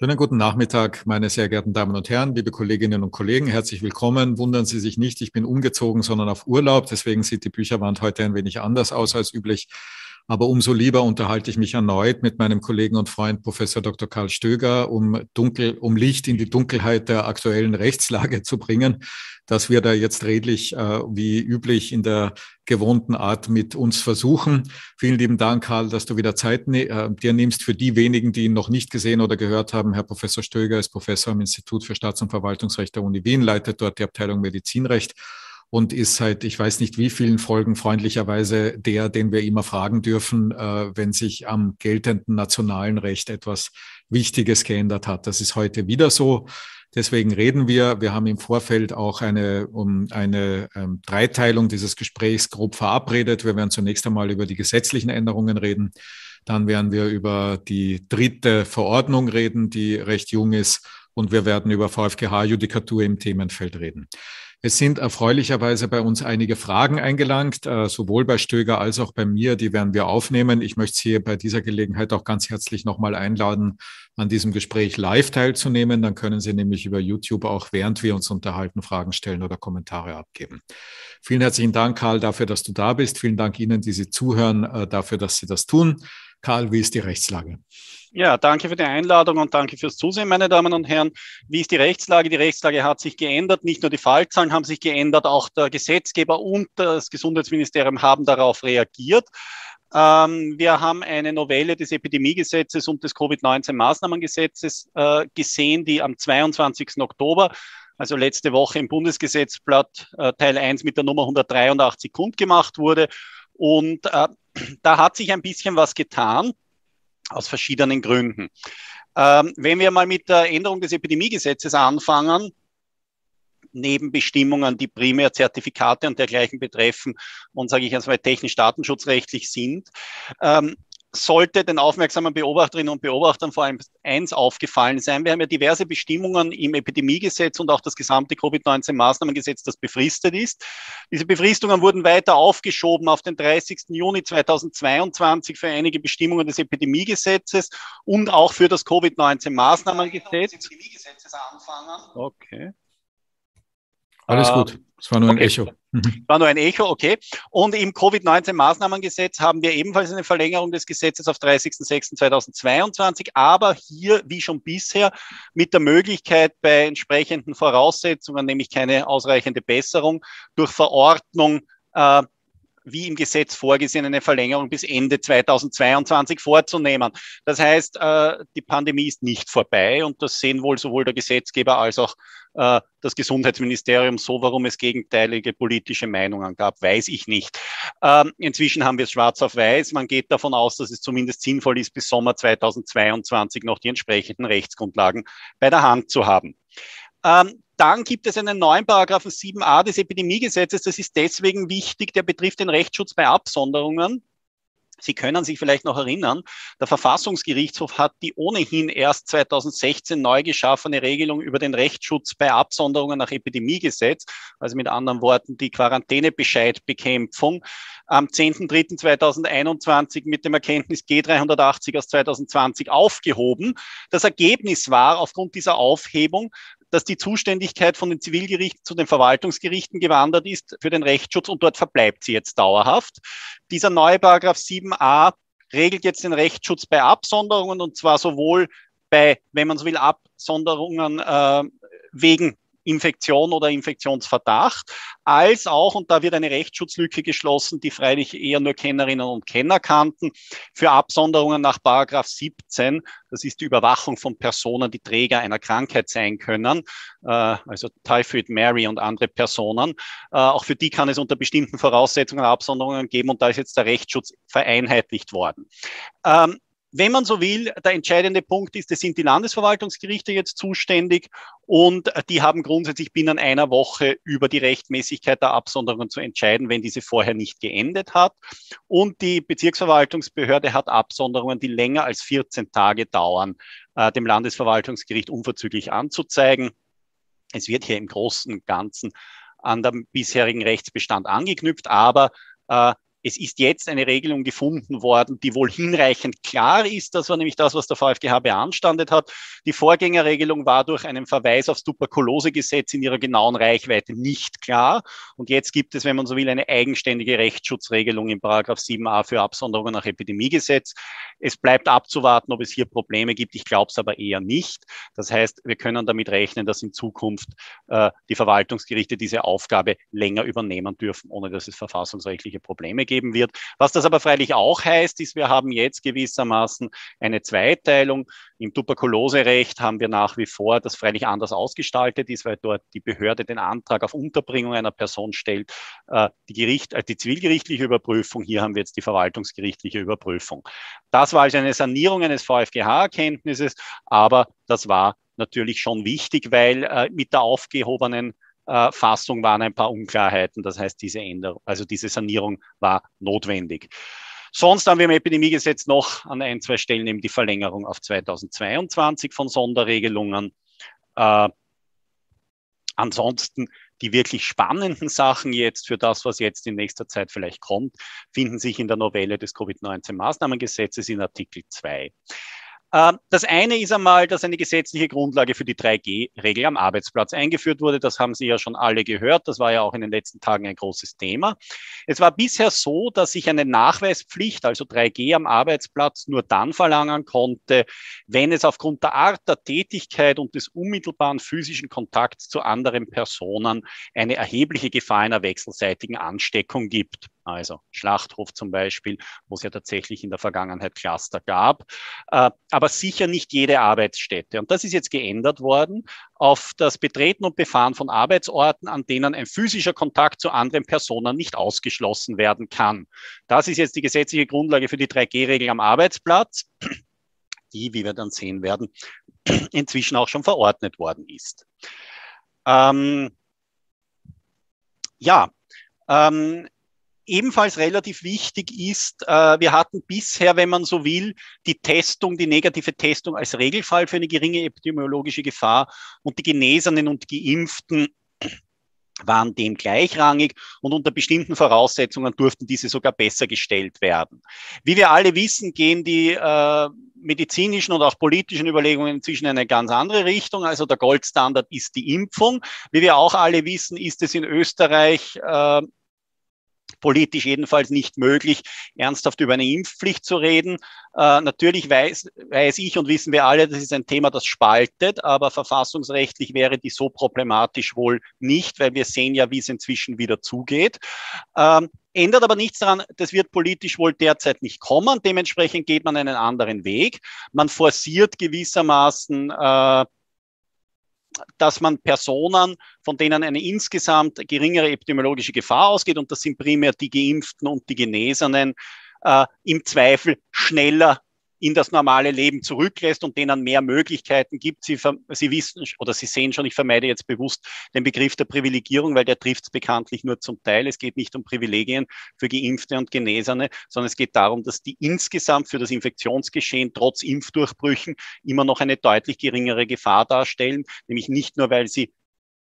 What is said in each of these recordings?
Schönen guten Nachmittag, meine sehr geehrten Damen und Herren, liebe Kolleginnen und Kollegen. Herzlich willkommen. Wundern Sie sich nicht, ich bin umgezogen, sondern auf Urlaub. Deswegen sieht die Bücherwand heute ein wenig anders aus als üblich. Aber umso lieber unterhalte ich mich erneut mit meinem Kollegen und Freund Professor Dr. Karl Stöger, um dunkel, um Licht in die Dunkelheit der aktuellen Rechtslage zu bringen, dass wir da jetzt redlich äh, wie üblich in der gewohnten Art mit uns versuchen. Vielen lieben Dank, Karl, dass du wieder Zeit ne äh, dir nimmst. Für die wenigen, die ihn noch nicht gesehen oder gehört haben, Herr Professor Stöger ist Professor am Institut für Staats- und Verwaltungsrecht der Uni Wien, leitet dort die Abteilung Medizinrecht und ist seit ich weiß nicht wie vielen Folgen freundlicherweise der, den wir immer fragen dürfen, äh, wenn sich am geltenden nationalen Recht etwas Wichtiges geändert hat. Das ist heute wieder so. Deswegen reden wir. Wir haben im Vorfeld auch eine, um eine ähm, Dreiteilung dieses Gesprächs grob verabredet. Wir werden zunächst einmal über die gesetzlichen Änderungen reden. Dann werden wir über die dritte Verordnung reden, die recht jung ist. Und wir werden über VfGH-Judikatur im Themenfeld reden. Es sind erfreulicherweise bei uns einige Fragen eingelangt, äh, sowohl bei Stöger als auch bei mir. Die werden wir aufnehmen. Ich möchte Sie bei dieser Gelegenheit auch ganz herzlich nochmal einladen, an diesem Gespräch live teilzunehmen. Dann können Sie nämlich über YouTube auch, während wir uns unterhalten, Fragen stellen oder Kommentare abgeben. Vielen herzlichen Dank, Karl, dafür, dass du da bist. Vielen Dank Ihnen, die Sie zuhören, äh, dafür, dass Sie das tun. Karl, wie ist die Rechtslage? Ja, danke für die Einladung und danke fürs Zusehen, meine Damen und Herren. Wie ist die Rechtslage? Die Rechtslage hat sich geändert. Nicht nur die Fallzahlen haben sich geändert, auch der Gesetzgeber und das Gesundheitsministerium haben darauf reagiert. Ähm, wir haben eine Novelle des Epidemiegesetzes und des Covid-19-Maßnahmengesetzes äh, gesehen, die am 22. Oktober, also letzte Woche im Bundesgesetzblatt äh, Teil 1 mit der Nummer 183 kundgemacht wurde. Und äh, da hat sich ein bisschen was getan aus verschiedenen Gründen. Ähm, wenn wir mal mit der Änderung des Epidemiegesetzes anfangen, neben Bestimmungen, die primär Zertifikate und dergleichen betreffen und, sage ich jetzt mal, technisch-datenschutzrechtlich sind, ähm, sollte den aufmerksamen Beobachterinnen und Beobachtern vor allem eins aufgefallen sein. Wir haben ja diverse Bestimmungen im Epidemiegesetz und auch das gesamte Covid-19-Maßnahmengesetz, das befristet ist. Diese Befristungen wurden weiter aufgeschoben auf den 30. Juni 2022 für einige Bestimmungen des Epidemiegesetzes und auch für das Covid-19-Maßnahmengesetz. Okay. Alles gut. Es war nur ein okay. Echo. Mhm. War nur ein Echo, okay. Und im Covid-19-Maßnahmengesetz haben wir ebenfalls eine Verlängerung des Gesetzes auf 30.06.2022, aber hier, wie schon bisher, mit der Möglichkeit bei entsprechenden Voraussetzungen, nämlich keine ausreichende Besserung, durch Verordnung äh, wie im Gesetz vorgesehen, eine Verlängerung bis Ende 2022 vorzunehmen. Das heißt, äh, die Pandemie ist nicht vorbei und das sehen wohl sowohl der Gesetzgeber als auch äh, das Gesundheitsministerium so, warum es gegenteilige politische Meinungen gab, weiß ich nicht. Ähm, inzwischen haben wir es schwarz auf weiß. Man geht davon aus, dass es zumindest sinnvoll ist, bis Sommer 2022 noch die entsprechenden Rechtsgrundlagen bei der Hand zu haben. Ähm, dann gibt es einen neuen Paragraphen 7a des Epidemiegesetzes. Das ist deswegen wichtig. Der betrifft den Rechtsschutz bei Absonderungen. Sie können sich vielleicht noch erinnern, der Verfassungsgerichtshof hat die ohnehin erst 2016 neu geschaffene Regelung über den Rechtsschutz bei Absonderungen nach Epidemiegesetz, also mit anderen Worten die Quarantänebescheidbekämpfung, am 10.3.2021 mit dem Erkenntnis G380 aus 2020 aufgehoben. Das Ergebnis war aufgrund dieser Aufhebung, dass die Zuständigkeit von den Zivilgerichten zu den Verwaltungsgerichten gewandert ist für den Rechtsschutz und dort verbleibt sie jetzt dauerhaft. Dieser neue Paragraph 7a regelt jetzt den Rechtsschutz bei Absonderungen und zwar sowohl bei, wenn man so will, Absonderungen äh, wegen Infektion oder Infektionsverdacht, als auch, und da wird eine Rechtsschutzlücke geschlossen, die freilich eher nur Kennerinnen und Kenner kannten, für Absonderungen nach Paragraph 17. Das ist die Überwachung von Personen, die Träger einer Krankheit sein können, äh, also Typhoid Mary und andere Personen. Äh, auch für die kann es unter bestimmten Voraussetzungen Absonderungen geben und da ist jetzt der Rechtsschutz vereinheitlicht worden. Ähm, wenn man so will, der entscheidende Punkt ist, es sind die Landesverwaltungsgerichte jetzt zuständig und die haben grundsätzlich binnen einer Woche über die Rechtmäßigkeit der Absonderung zu entscheiden, wenn diese vorher nicht geendet hat. Und die Bezirksverwaltungsbehörde hat Absonderungen, die länger als 14 Tage dauern, äh, dem Landesverwaltungsgericht unverzüglich anzuzeigen. Es wird hier im Großen und Ganzen an dem bisherigen Rechtsbestand angeknüpft, aber äh, es ist jetzt eine Regelung gefunden worden, die wohl hinreichend klar ist. Das war nämlich das, was der VfGH beanstandet hat. Die Vorgängerregelung war durch einen Verweis aufs Tuberkulosegesetz in ihrer genauen Reichweite nicht klar. Und jetzt gibt es, wenn man so will, eine eigenständige Rechtsschutzregelung im Paragraph 7a für Absonderungen nach Epidemiegesetz. Es bleibt abzuwarten, ob es hier Probleme gibt. Ich glaube es aber eher nicht. Das heißt, wir können damit rechnen, dass in Zukunft äh, die Verwaltungsgerichte diese Aufgabe länger übernehmen dürfen, ohne dass es verfassungsrechtliche Probleme geben wird. Was das aber freilich auch heißt, ist, wir haben jetzt gewissermaßen eine Zweiteilung. Im Tuberkuloserecht haben wir nach wie vor, das freilich anders ausgestaltet ist, weil dort die Behörde den Antrag auf Unterbringung einer Person stellt, äh, die, Gericht, äh, die zivilgerichtliche Überprüfung. Hier haben wir jetzt die verwaltungsgerichtliche Überprüfung. Das war also eine Sanierung eines VfGH-Erkenntnisses, aber das war natürlich schon wichtig, weil äh, mit der aufgehobenen äh, Fassung waren ein paar Unklarheiten. Das heißt, diese Änderung, also diese Sanierung war notwendig. Sonst haben wir im Epidemiegesetz noch an ein, zwei Stellen eben die Verlängerung auf 2022 von Sonderregelungen. Äh, ansonsten die wirklich spannenden Sachen jetzt für das, was jetzt in nächster Zeit vielleicht kommt, finden sich in der Novelle des Covid-19-Maßnahmengesetzes in Artikel 2. Ähm, das eine ist einmal, dass eine gesetzliche Grundlage für die 3G-Regel am Arbeitsplatz eingeführt wurde. Das haben Sie ja schon alle gehört. Das war ja auch in den letzten Tagen ein großes Thema. Es war bisher so, dass ich eine Nachweispflicht, also 3G am Arbeitsplatz, nur dann verlangen konnte, wenn es aufgrund der Art der Tätigkeit und des unmittelbaren physischen Kontakts zu anderen Personen eine erhebliche Gefahr einer wechselseitigen Ansteckung gibt also Schlachthof zum Beispiel, wo es ja tatsächlich in der Vergangenheit Cluster gab, äh, aber sicher nicht jede Arbeitsstätte. Und das ist jetzt geändert worden auf das Betreten und Befahren von Arbeitsorten, an denen ein physischer Kontakt zu anderen Personen nicht ausgeschlossen werden kann. Das ist jetzt die gesetzliche Grundlage für die 3G-Regel am Arbeitsplatz, die, wie wir dann sehen werden, inzwischen auch schon verordnet worden ist. Ähm, ja, ähm, ebenfalls relativ wichtig ist, äh, wir hatten bisher, wenn man so will, die Testung, die negative Testung als Regelfall für eine geringe epidemiologische Gefahr und die Genesenen und Geimpften waren dem gleichrangig und unter bestimmten Voraussetzungen durften diese sogar besser gestellt werden. Wie wir alle wissen, gehen die äh, medizinischen und auch politischen Überlegungen inzwischen in eine ganz andere Richtung. Also der Goldstandard ist die Impfung. Wie wir auch alle wissen, ist es in Österreich äh, politisch jedenfalls nicht möglich, ernsthaft über eine Impfpflicht zu reden. Äh, natürlich weiß, weiß ich und wissen wir alle, das ist ein Thema, das spaltet, aber verfassungsrechtlich wäre die so problematisch wohl nicht, weil wir sehen ja, wie es inzwischen wieder zugeht. Ähm, ändert aber nichts daran, das wird politisch wohl derzeit nicht kommen. Dementsprechend geht man einen anderen Weg. Man forciert gewissermaßen äh, dass man Personen, von denen eine insgesamt geringere epidemiologische Gefahr ausgeht, und das sind primär die Geimpften und die Genesenen, äh, im Zweifel schneller in das normale Leben zurücklässt und denen mehr Möglichkeiten gibt. Sie, Sie wissen oder Sie sehen schon, ich vermeide jetzt bewusst den Begriff der Privilegierung, weil der trifft es bekanntlich nur zum Teil. Es geht nicht um Privilegien für Geimpfte und Genesene, sondern es geht darum, dass die insgesamt für das Infektionsgeschehen trotz Impfdurchbrüchen immer noch eine deutlich geringere Gefahr darstellen, nämlich nicht nur, weil sie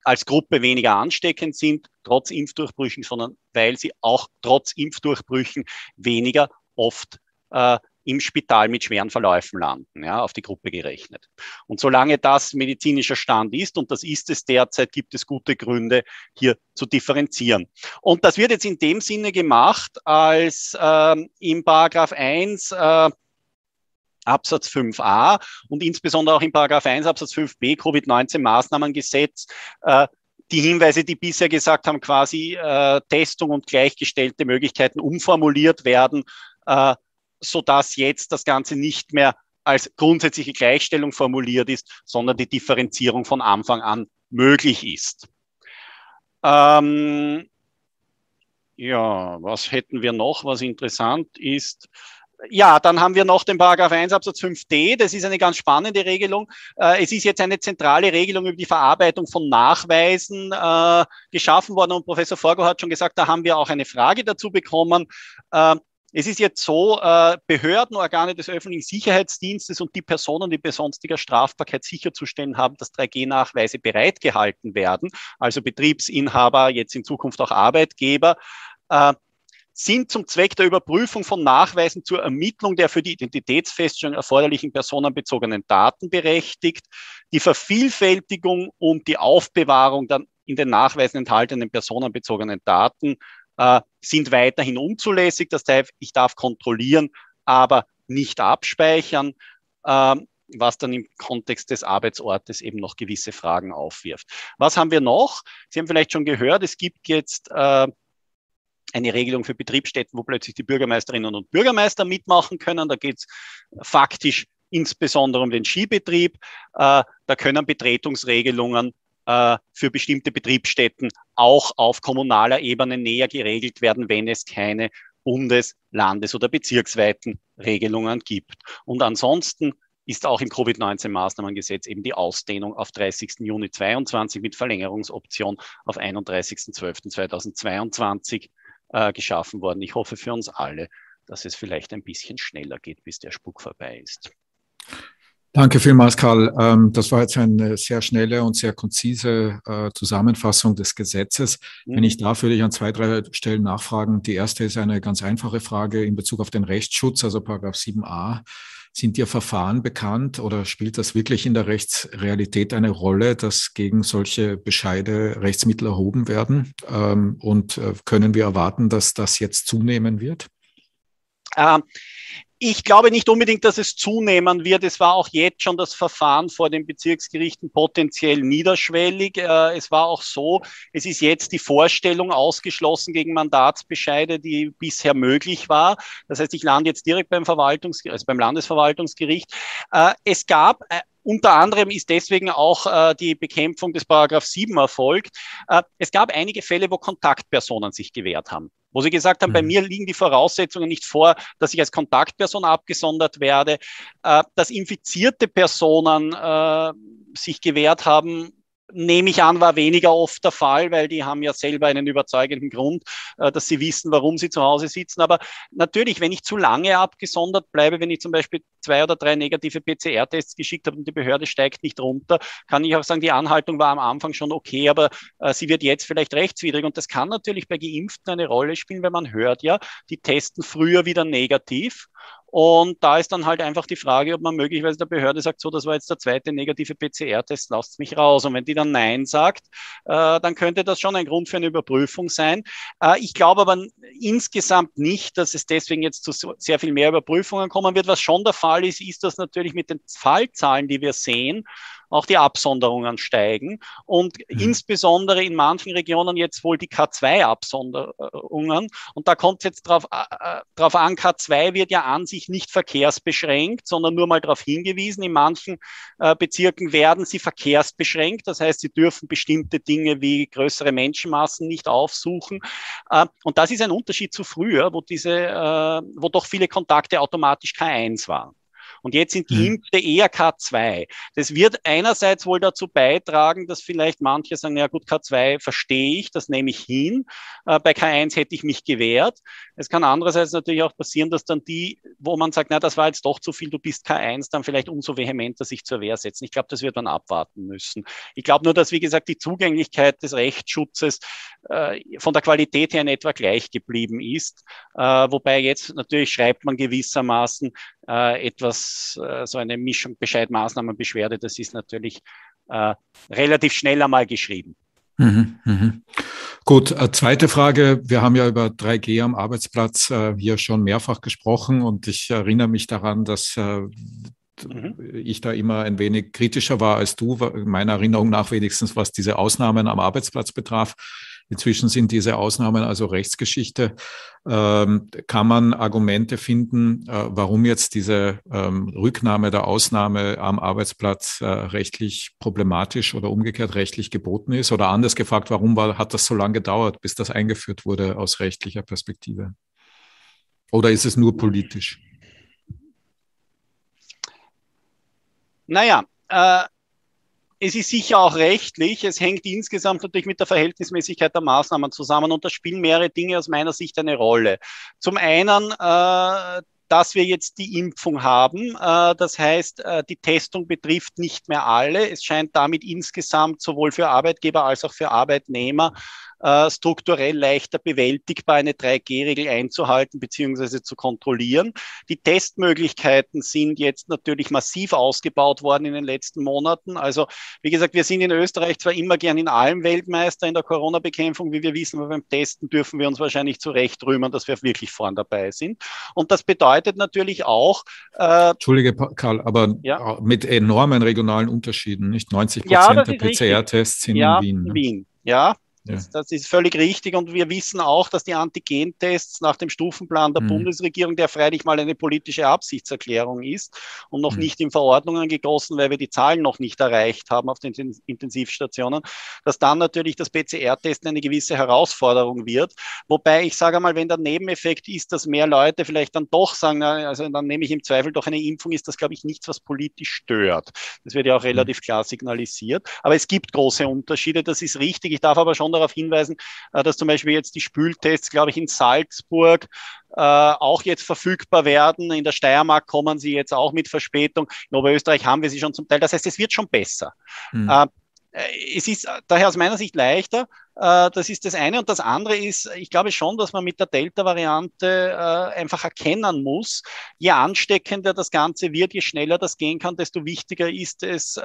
als Gruppe weniger ansteckend sind, trotz Impfdurchbrüchen, sondern weil sie auch trotz Impfdurchbrüchen weniger oft äh, im Spital mit schweren Verläufen landen, ja, auf die Gruppe gerechnet. Und solange das medizinischer Stand ist, und das ist es derzeit, gibt es gute Gründe, hier zu differenzieren. Und das wird jetzt in dem Sinne gemacht, als ähm, im Paragraph 1 äh, Absatz 5a und insbesondere auch im Paragraph 1 Absatz 5b Covid-19 Maßnahmengesetz äh, die Hinweise, die bisher gesagt haben, quasi äh, Testung und gleichgestellte Möglichkeiten umformuliert werden, äh, so dass jetzt das Ganze nicht mehr als grundsätzliche Gleichstellung formuliert ist, sondern die Differenzierung von Anfang an möglich ist. Ähm, ja, was hätten wir noch, was interessant ist? Ja, dann haben wir noch den Paragraph 1 Absatz 5d. Das ist eine ganz spannende Regelung. Äh, es ist jetzt eine zentrale Regelung über die Verarbeitung von Nachweisen äh, geschaffen worden. Und Professor Forgo hat schon gesagt, da haben wir auch eine Frage dazu bekommen. Es ist jetzt so, äh, Behörden, des öffentlichen Sicherheitsdienstes und die Personen, die bei sonstiger Strafbarkeit sicherzustellen haben, dass 3G-Nachweise bereitgehalten werden, also Betriebsinhaber, jetzt in Zukunft auch Arbeitgeber, äh, sind zum Zweck der Überprüfung von Nachweisen zur Ermittlung der für die Identitätsfeststellung erforderlichen personenbezogenen Daten berechtigt. Die Vervielfältigung und die Aufbewahrung der in den Nachweisen enthaltenen personenbezogenen Daten äh, sind weiterhin unzulässig. Das heißt, ich darf kontrollieren, aber nicht abspeichern. Ähm, was dann im Kontext des Arbeitsortes eben noch gewisse Fragen aufwirft. Was haben wir noch? Sie haben vielleicht schon gehört, es gibt jetzt äh, eine Regelung für Betriebsstätten, wo plötzlich die Bürgermeisterinnen und Bürgermeister mitmachen können. Da geht es faktisch insbesondere um den Skibetrieb. Äh, da können Betretungsregelungen äh, für bestimmte Betriebsstätten auch auf kommunaler Ebene näher geregelt werden, wenn es keine Bundes-, Landes- oder bezirksweiten Regelungen gibt. Und ansonsten ist auch im Covid-19-Maßnahmengesetz eben die Ausdehnung auf 30. Juni 2022 mit Verlängerungsoption auf 31.12.2022 äh, geschaffen worden. Ich hoffe für uns alle, dass es vielleicht ein bisschen schneller geht, bis der Spuk vorbei ist. Danke vielmals, Karl. Ähm, das war jetzt eine sehr schnelle und sehr konzise äh, Zusammenfassung des Gesetzes. Wenn mhm. ich darf, würde ich an zwei, drei Stellen nachfragen. Die erste ist eine ganz einfache Frage in Bezug auf den Rechtsschutz, also Paragraph 7a. Sind dir Verfahren bekannt oder spielt das wirklich in der Rechtsrealität eine Rolle, dass gegen solche Bescheide Rechtsmittel erhoben werden? Ähm, und äh, können wir erwarten, dass das jetzt zunehmen wird? Ähm, ich glaube nicht unbedingt, dass es zunehmen wird. Es war auch jetzt schon das Verfahren vor den Bezirksgerichten potenziell niederschwellig. Äh, es war auch so, es ist jetzt die Vorstellung ausgeschlossen gegen Mandatsbescheide, die bisher möglich war. Das heißt, ich lande jetzt direkt beim Verwaltungsgericht, also beim Landesverwaltungsgericht. Äh, es gab äh, unter anderem ist deswegen auch äh, die Bekämpfung des Paragraph 7 erfolgt. Äh, es gab einige Fälle, wo Kontaktpersonen sich gewehrt haben wo sie gesagt haben, mhm. bei mir liegen die Voraussetzungen nicht vor, dass ich als Kontaktperson abgesondert werde, äh, dass infizierte Personen äh, sich gewehrt haben, nehme ich an, war weniger oft der Fall, weil die haben ja selber einen überzeugenden Grund, äh, dass sie wissen, warum sie zu Hause sitzen. Aber natürlich, wenn ich zu lange abgesondert bleibe, wenn ich zum Beispiel zwei oder drei negative PCR-Tests geschickt habe und die Behörde steigt nicht runter, kann ich auch sagen, die Anhaltung war am Anfang schon okay, aber äh, sie wird jetzt vielleicht rechtswidrig. Und das kann natürlich bei Geimpften eine Rolle spielen, weil man hört ja, die testen früher wieder negativ und da ist dann halt einfach die Frage, ob man möglicherweise der Behörde sagt, so, das war jetzt der zweite negative PCR-Test, lasst mich raus. Und wenn die dann Nein sagt, äh, dann könnte das schon ein Grund für eine Überprüfung sein. Äh, ich glaube aber insgesamt nicht, dass es deswegen jetzt zu sehr viel mehr Überprüfungen kommen wird. Was schon der Fall ist, ist, dass natürlich mit den Fallzahlen, die wir sehen, auch die Absonderungen steigen und mhm. insbesondere in manchen Regionen jetzt wohl die K2-Absonderungen. Und da kommt es jetzt drauf, äh, äh drauf an, K2 wird ja an sich nicht verkehrsbeschränkt, sondern nur mal darauf hingewiesen. In manchen äh, Bezirken werden sie verkehrsbeschränkt. Das heißt, sie dürfen bestimmte Dinge wie größere Menschenmassen nicht aufsuchen. Äh, und das ist ein Unterschied zu früher, wo diese, äh, wo doch viele Kontakte automatisch K1 waren. Und jetzt sind Geimpfte mhm. eher K2. Das wird einerseits wohl dazu beitragen, dass vielleicht manche sagen, ja gut, K2 verstehe ich, das nehme ich hin. Äh, bei K1 hätte ich mich gewehrt. Es kann andererseits natürlich auch passieren, dass dann die, wo man sagt, na, das war jetzt doch zu viel, du bist K1, dann vielleicht umso vehementer sich zur Wehr setzen. Ich glaube, das wird man abwarten müssen. Ich glaube nur, dass, wie gesagt, die Zugänglichkeit des Rechtsschutzes äh, von der Qualität her in etwa gleich geblieben ist. Äh, wobei jetzt natürlich schreibt man gewissermaßen äh, etwas, äh, so eine Mischung Bescheid, Maßnahmen, Beschwerde, das ist natürlich äh, relativ schnell einmal geschrieben. Mhm, mhm. Gut, zweite Frage. Wir haben ja über 3G am Arbeitsplatz hier schon mehrfach gesprochen und ich erinnere mich daran, dass mhm. ich da immer ein wenig kritischer war als du, meiner Erinnerung nach wenigstens, was diese Ausnahmen am Arbeitsplatz betraf. Inzwischen sind diese Ausnahmen also Rechtsgeschichte. Ähm, kann man Argumente finden, äh, warum jetzt diese ähm, Rücknahme der Ausnahme am Arbeitsplatz äh, rechtlich problematisch oder umgekehrt rechtlich geboten ist? Oder anders gefragt, warum war, hat das so lange gedauert, bis das eingeführt wurde aus rechtlicher Perspektive? Oder ist es nur politisch? Naja, äh, es ist sicher auch rechtlich. Es hängt insgesamt natürlich mit der Verhältnismäßigkeit der Maßnahmen zusammen und da spielen mehrere Dinge aus meiner Sicht eine Rolle. Zum einen, äh, dass wir jetzt die Impfung haben. Äh, das heißt, äh, die Testung betrifft nicht mehr alle. Es scheint damit insgesamt sowohl für Arbeitgeber als auch für Arbeitnehmer äh, strukturell leichter bewältigbar, eine 3G-Regel einzuhalten bzw. zu kontrollieren. Die Testmöglichkeiten sind jetzt natürlich massiv ausgebaut worden in den letzten Monaten. Also wie gesagt, wir sind in Österreich zwar immer gern in allem Weltmeister in der Corona-Bekämpfung, wie wir wissen, aber beim Testen dürfen wir uns wahrscheinlich zurecht rühmen, dass wir wirklich vorn dabei sind. Und das bedeutet natürlich auch. Äh, Entschuldige, Karl, aber ja? mit enormen regionalen Unterschieden, nicht 90 Prozent ja, der PCR-Tests sind ja, in Wien. Ne? Wien. Ja, ja. Das, ist völlig richtig und wir wissen auch, dass die Antigentests nach dem Stufenplan der mhm. Bundesregierung, der freilich mal eine politische Absichtserklärung ist und noch mhm. nicht in Verordnungen gegossen, weil wir die Zahlen noch nicht erreicht haben auf den Intensivstationen, dass dann natürlich das PCR-Testen eine gewisse Herausforderung wird. Wobei ich sage mal, wenn der Nebeneffekt ist, dass mehr Leute vielleicht dann doch sagen, also dann nehme ich im Zweifel doch eine Impfung, ist das, glaube ich, nichts, was politisch stört. Das wird ja auch mhm. relativ klar signalisiert. Aber es gibt große Unterschiede, das ist richtig. Ich darf aber schon darauf hinweisen, äh, dass zum Beispiel jetzt die Spültests, glaube ich, in Salzburg äh, auch jetzt verfügbar werden. In der Steiermark kommen sie jetzt auch mit Verspätung. In Oberösterreich haben wir sie schon zum Teil. Das heißt, es wird schon besser. Mhm. Äh, es ist daher aus meiner Sicht leichter. Das ist das eine. Und das andere ist, ich glaube schon, dass man mit der Delta-Variante einfach erkennen muss, je ansteckender das Ganze wird, je schneller das gehen kann, desto wichtiger ist es,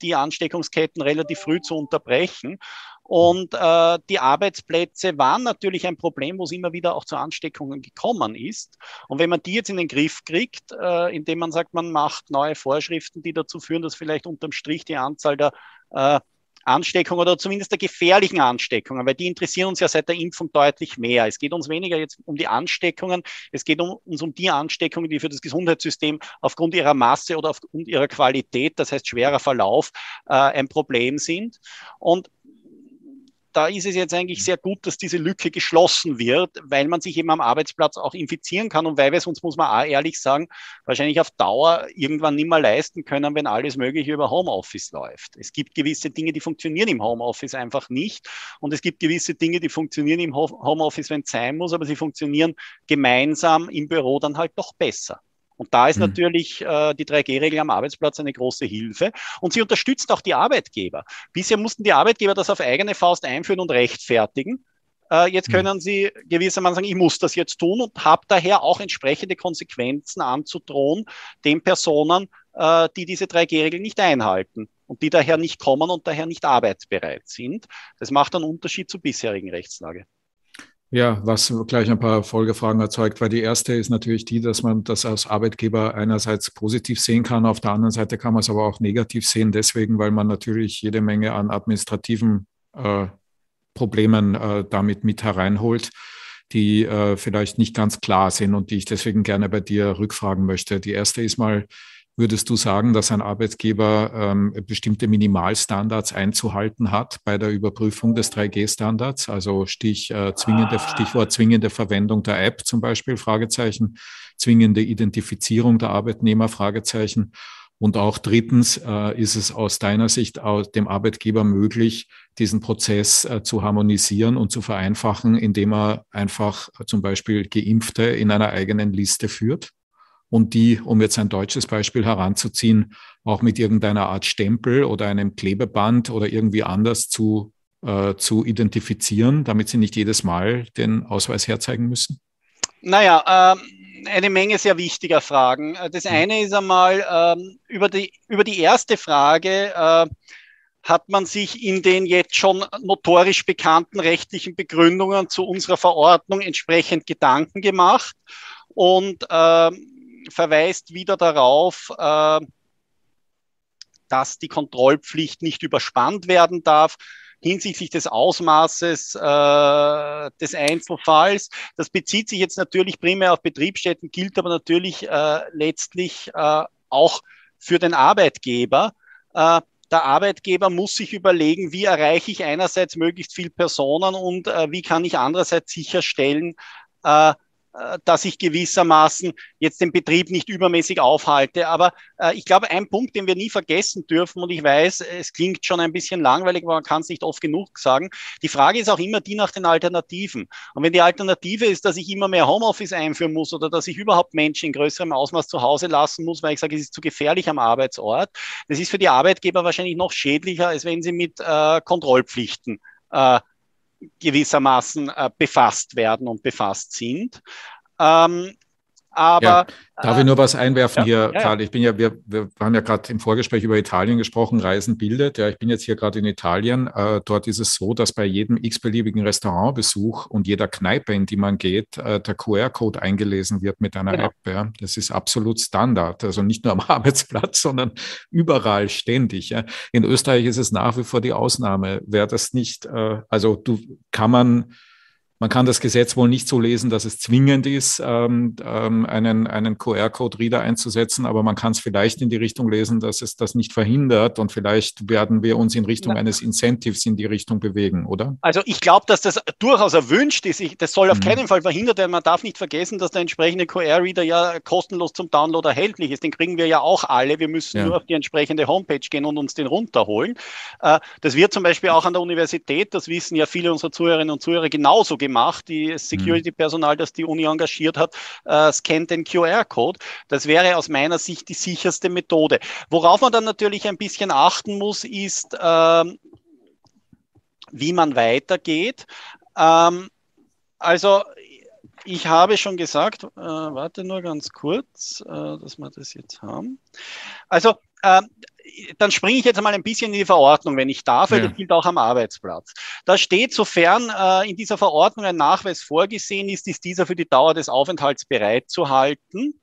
die Ansteckungsketten relativ früh zu unterbrechen. Und äh, die Arbeitsplätze waren natürlich ein Problem, wo es immer wieder auch zu Ansteckungen gekommen ist. Und wenn man die jetzt in den Griff kriegt, äh, indem man sagt, man macht neue Vorschriften, die dazu führen, dass vielleicht unterm Strich die Anzahl der äh, Ansteckungen oder zumindest der gefährlichen Ansteckungen, weil die interessieren uns ja seit der Impfung deutlich mehr. Es geht uns weniger jetzt um die Ansteckungen, es geht um, uns um die Ansteckungen, die für das Gesundheitssystem aufgrund ihrer Masse oder aufgrund ihrer Qualität, das heißt schwerer Verlauf, äh, ein Problem sind. Und da ist es jetzt eigentlich sehr gut, dass diese Lücke geschlossen wird, weil man sich eben am Arbeitsplatz auch infizieren kann und weil wir es uns, muss man auch ehrlich sagen, wahrscheinlich auf Dauer irgendwann nicht mehr leisten können, wenn alles Mögliche über Homeoffice läuft. Es gibt gewisse Dinge, die funktionieren im Homeoffice einfach nicht und es gibt gewisse Dinge, die funktionieren im Homeoffice, wenn es sein muss, aber sie funktionieren gemeinsam im Büro dann halt doch besser. Und da ist mhm. natürlich äh, die 3G-Regel am Arbeitsplatz eine große Hilfe. Und sie unterstützt auch die Arbeitgeber. Bisher mussten die Arbeitgeber das auf eigene Faust einführen und rechtfertigen. Äh, jetzt mhm. können sie gewissermaßen sagen, ich muss das jetzt tun und habe daher auch entsprechende Konsequenzen anzudrohen den Personen, äh, die diese 3G-Regel nicht einhalten und die daher nicht kommen und daher nicht arbeitsbereit sind. Das macht einen Unterschied zur bisherigen Rechtslage. Ja, was gleich ein paar Folgefragen erzeugt, weil die erste ist natürlich die, dass man das als Arbeitgeber einerseits positiv sehen kann, auf der anderen Seite kann man es aber auch negativ sehen, deswegen, weil man natürlich jede Menge an administrativen äh, Problemen äh, damit mit hereinholt, die äh, vielleicht nicht ganz klar sind und die ich deswegen gerne bei dir rückfragen möchte. Die erste ist mal, Würdest du sagen, dass ein Arbeitgeber ähm, bestimmte Minimalstandards einzuhalten hat bei der Überprüfung des 3G-Standards? Also Stich, äh, zwingende, Stichwort zwingende Verwendung der App zum Beispiel, Fragezeichen, zwingende Identifizierung der Arbeitnehmer, Fragezeichen. Und auch drittens, äh, ist es aus deiner Sicht aus dem Arbeitgeber möglich, diesen Prozess äh, zu harmonisieren und zu vereinfachen, indem er einfach äh, zum Beispiel Geimpfte in einer eigenen Liste führt? Und die, um jetzt ein deutsches Beispiel heranzuziehen, auch mit irgendeiner Art Stempel oder einem Klebeband oder irgendwie anders zu, äh, zu identifizieren, damit sie nicht jedes Mal den Ausweis herzeigen müssen? Naja, ähm eine Menge sehr wichtiger Fragen. Das mhm. eine ist einmal ähm, über, die, über die erste Frage. Äh, hat man sich in den jetzt schon notorisch bekannten rechtlichen Begründungen zu unserer Verordnung entsprechend Gedanken gemacht. Und äh, verweist wieder darauf, äh, dass die Kontrollpflicht nicht überspannt werden darf hinsichtlich des Ausmaßes äh, des Einzelfalls. Das bezieht sich jetzt natürlich primär auf Betriebsstätten, gilt aber natürlich äh, letztlich äh, auch für den Arbeitgeber. Äh, der Arbeitgeber muss sich überlegen, wie erreiche ich einerseits möglichst viel Personen und äh, wie kann ich andererseits sicherstellen, äh, dass ich gewissermaßen jetzt den Betrieb nicht übermäßig aufhalte. Aber äh, ich glaube, ein Punkt, den wir nie vergessen dürfen, und ich weiß, es klingt schon ein bisschen langweilig, aber man kann es nicht oft genug sagen, die Frage ist auch immer die nach den Alternativen. Und wenn die Alternative ist, dass ich immer mehr Homeoffice einführen muss oder dass ich überhaupt Menschen in größerem Ausmaß zu Hause lassen muss, weil ich sage, es ist zu gefährlich am Arbeitsort, das ist für die Arbeitgeber wahrscheinlich noch schädlicher, als wenn sie mit äh, Kontrollpflichten äh, gewissermaßen äh, befasst werden und befasst sind. Ähm, aber ja. Darf ich nur was einwerfen ja, hier, ja, Karl? Ich bin ja, wir, wir haben ja gerade im Vorgespräch über Italien gesprochen, Reisen bildet. Ja, ich bin jetzt hier gerade in Italien. Äh, dort ist es so, dass bei jedem x-beliebigen Restaurantbesuch und jeder Kneipe, in die man geht, äh, der QR-Code eingelesen wird mit einer genau. App. Ja. Das ist absolut Standard. Also nicht nur am Arbeitsplatz, sondern überall ständig. Ja. In Österreich ist es nach wie vor die Ausnahme. Wer das nicht, äh, also du kann man man kann das Gesetz wohl nicht so lesen, dass es zwingend ist, ähm, ähm, einen, einen QR-Code-Reader einzusetzen, aber man kann es vielleicht in die Richtung lesen, dass es das nicht verhindert und vielleicht werden wir uns in Richtung eines Incentives in die Richtung bewegen, oder? Also ich glaube, dass das durchaus erwünscht ist. Ich, das soll auf mhm. keinen Fall verhindert werden. Man darf nicht vergessen, dass der entsprechende QR-Reader ja kostenlos zum Download erhältlich ist. Den kriegen wir ja auch alle. Wir müssen ja. nur auf die entsprechende Homepage gehen und uns den runterholen. Äh, das wird zum Beispiel auch an der Universität, das wissen ja viele unserer Zuhörerinnen und Zuhörer genauso gemacht gemacht. Die Security-Personal, das die Uni engagiert hat, äh, scannt den QR-Code. Das wäre aus meiner Sicht die sicherste Methode. Worauf man dann natürlich ein bisschen achten muss, ist, äh, wie man weitergeht. Ähm, also ich habe schon gesagt, äh, warte nur ganz kurz, äh, dass wir das jetzt haben. Also äh, dann springe ich jetzt einmal ein bisschen in die Verordnung, wenn ich darf, weil ja. das gilt auch am Arbeitsplatz. Da steht, sofern äh, in dieser Verordnung ein Nachweis vorgesehen ist, ist dieser für die Dauer des Aufenthalts bereitzuhalten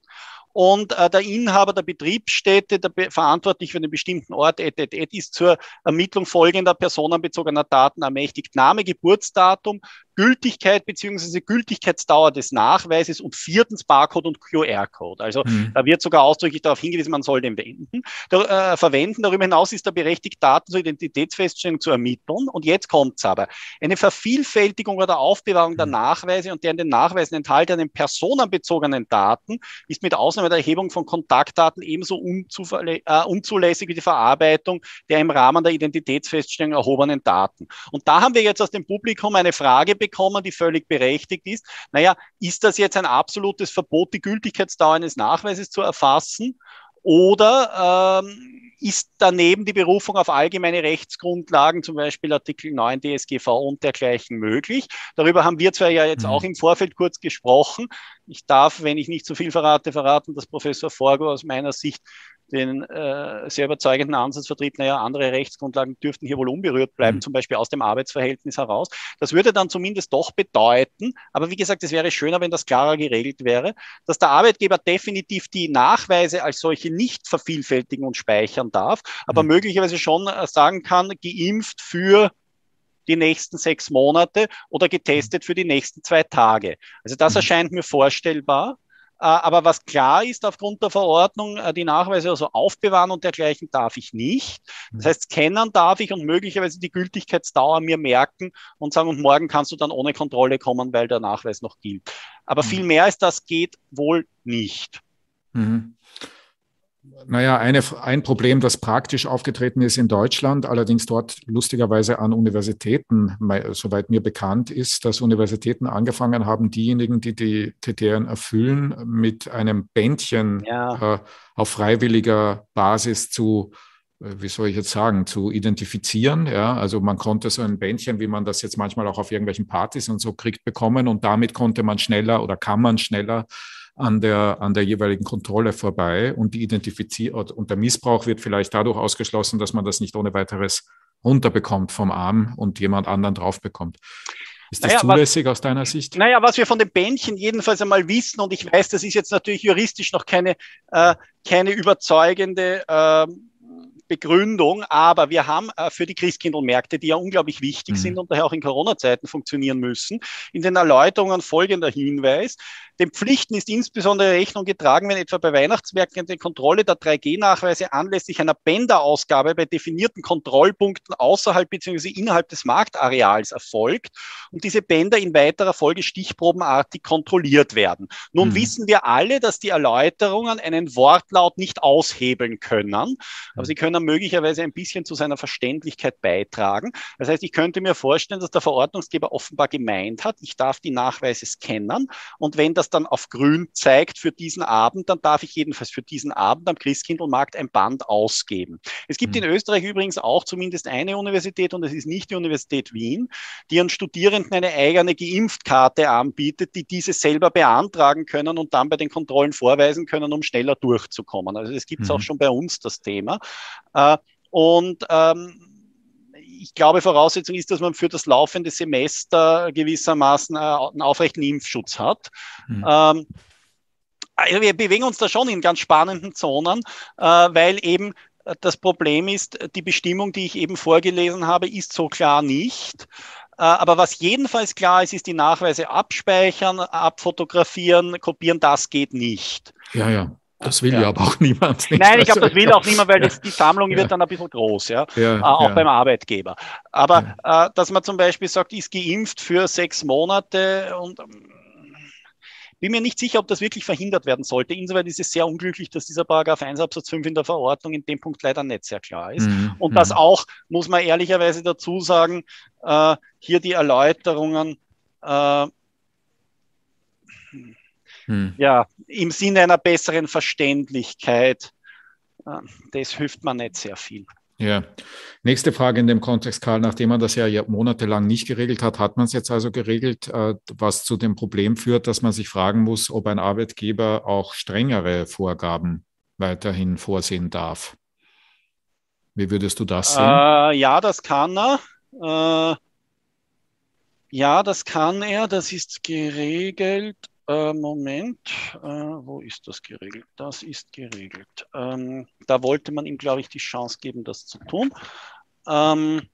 und äh, der Inhaber der Betriebsstätte, der be verantwortlich für einen bestimmten Ort, et, et, et, ist zur Ermittlung folgender personenbezogener Daten ermächtigt. Name, Geburtsdatum, Gültigkeit bzw. Gültigkeitsdauer des Nachweises und viertens Barcode und QR-Code. Also mhm. da wird sogar ausdrücklich darauf hingewiesen, man soll den wenden, da, äh, verwenden. Darüber hinaus ist er berechtigt, Daten zur Identitätsfeststellung zu ermitteln. Und jetzt kommt's aber. Eine Vervielfältigung oder Aufbewahrung der mhm. Nachweise und der in den Nachweisen enthaltenen personenbezogenen Daten ist mit Ausnahme der Erhebung von Kontaktdaten ebenso äh, unzulässig wie die Verarbeitung der im Rahmen der Identitätsfeststellung erhobenen Daten. Und da haben wir jetzt aus dem Publikum eine Frage bekommen, bekommen, die völlig berechtigt ist. Naja, ist das jetzt ein absolutes Verbot, die Gültigkeitsdauer eines Nachweises zu erfassen? Oder ähm, ist daneben die Berufung auf allgemeine Rechtsgrundlagen, zum Beispiel Artikel 9 DSGV und dergleichen möglich? Darüber haben wir zwar ja jetzt mhm. auch im Vorfeld kurz gesprochen. Ich darf, wenn ich nicht zu viel verrate, verraten, dass Professor Forgo aus meiner Sicht den äh, sehr überzeugenden Ansatz vertritt, naja, andere Rechtsgrundlagen dürften hier wohl unberührt bleiben, mhm. zum Beispiel aus dem Arbeitsverhältnis heraus. Das würde dann zumindest doch bedeuten, aber wie gesagt, es wäre schöner, wenn das klarer geregelt wäre, dass der Arbeitgeber definitiv die Nachweise als solche nicht vervielfältigen und speichern darf, aber mhm. möglicherweise schon äh, sagen kann, geimpft für die nächsten sechs Monate oder getestet für die nächsten zwei Tage. Also das mhm. erscheint mir vorstellbar. Äh, aber was klar ist, aufgrund der Verordnung, äh, die Nachweise also aufbewahren und dergleichen darf ich nicht. Das mhm. heißt, scannen darf ich und möglicherweise die Gültigkeitsdauer mir merken und sagen, und morgen kannst du dann ohne Kontrolle kommen, weil der Nachweis noch gilt. Aber mhm. viel mehr als das geht wohl nicht. Mhm. Naja, eine, ein Problem, das praktisch aufgetreten ist in Deutschland, allerdings dort lustigerweise an Universitäten, soweit mir bekannt ist, dass Universitäten angefangen haben, diejenigen, die die Kriterien erfüllen, mit einem Bändchen ja. äh, auf freiwilliger Basis zu äh, wie soll ich jetzt sagen, zu identifizieren. Ja, also man konnte so ein Bändchen, wie man das jetzt manchmal auch auf irgendwelchen Partys und so kriegt, bekommen und damit konnte man schneller oder kann man schneller an der, an der jeweiligen Kontrolle vorbei und die Identifizierung und der Missbrauch wird vielleicht dadurch ausgeschlossen, dass man das nicht ohne weiteres runterbekommt vom Arm und jemand anderen drauf bekommt. Ist das naja, zulässig was, aus deiner Sicht? Naja, was wir von den Bändchen jedenfalls einmal wissen, und ich weiß, das ist jetzt natürlich juristisch noch keine, äh, keine überzeugende äh, Begründung, aber wir haben äh, für die Christkindlmärkte, die ja unglaublich wichtig mhm. sind und daher auch in Corona-Zeiten funktionieren müssen, in den Erläuterungen folgender Hinweis. Den Pflichten ist insbesondere Rechnung getragen, wenn etwa bei Weihnachtsmärkten die Kontrolle der 3G-Nachweise anlässlich einer Bänderausgabe bei definierten Kontrollpunkten außerhalb bzw. innerhalb des Marktareals erfolgt und diese Bänder in weiterer Folge stichprobenartig kontrolliert werden. Nun mhm. wissen wir alle, dass die Erläuterungen einen Wortlaut nicht aushebeln können, aber sie können möglicherweise ein bisschen zu seiner Verständlichkeit beitragen. Das heißt, ich könnte mir vorstellen, dass der Verordnungsgeber offenbar gemeint hat, ich darf die Nachweise scannen und wenn das das dann auf grün zeigt für diesen Abend, dann darf ich jedenfalls für diesen Abend am Christkindlmarkt ein Band ausgeben. Es gibt mhm. in Österreich übrigens auch zumindest eine Universität und es ist nicht die Universität Wien, die ihren Studierenden eine eigene Geimpftkarte anbietet, die diese selber beantragen können und dann bei den Kontrollen vorweisen können, um schneller durchzukommen. Also es gibt es mhm. auch schon bei uns das Thema. Äh, und ähm, ich glaube, Voraussetzung ist, dass man für das laufende Semester gewissermaßen äh, einen aufrechten Impfschutz hat. Mhm. Ähm, also wir bewegen uns da schon in ganz spannenden Zonen, äh, weil eben äh, das Problem ist, die Bestimmung, die ich eben vorgelesen habe, ist so klar nicht. Aber was jedenfalls klar ist, ist die Nachweise abspeichern, abfotografieren, kopieren, das geht nicht. Ja, ja. Das will ja, ja aber auch niemand. Nein, ich glaube, das will auch niemand, weil das, die Sammlung ja. wird dann ein bisschen groß, ja, ja äh, auch beim Arbeitgeber. Aber äh, dass man zum Beispiel sagt, ist geimpft für sechs Monate und ähm, bin mir nicht sicher, ob das wirklich verhindert werden sollte. Insoweit ist es sehr unglücklich, dass dieser Paragraph 1 Absatz 5 in der Verordnung in dem Punkt leider nicht sehr klar ist. Mhm. Und das mhm. auch, muss man ehrlicherweise dazu sagen, äh, hier die Erläuterungen äh, hm. ja, im Sinne einer besseren Verständlichkeit, äh, das hilft mir nicht sehr viel. Ja. Nächste Frage in dem Kontext, Karl. Nachdem man das ja monatelang nicht geregelt hat, hat man es jetzt also geregelt, äh, was zu dem Problem führt, dass man sich fragen muss, ob ein Arbeitgeber auch strengere Vorgaben weiterhin vorsehen darf. Wie würdest du das sehen? Äh, ja, das kann er. Äh, ja, das kann er. Das ist geregelt. Äh, Moment, äh, wo ist das geregelt? Das ist geregelt. Ähm, da wollte man ihm, glaube ich, die Chance geben, das zu tun. Ähm,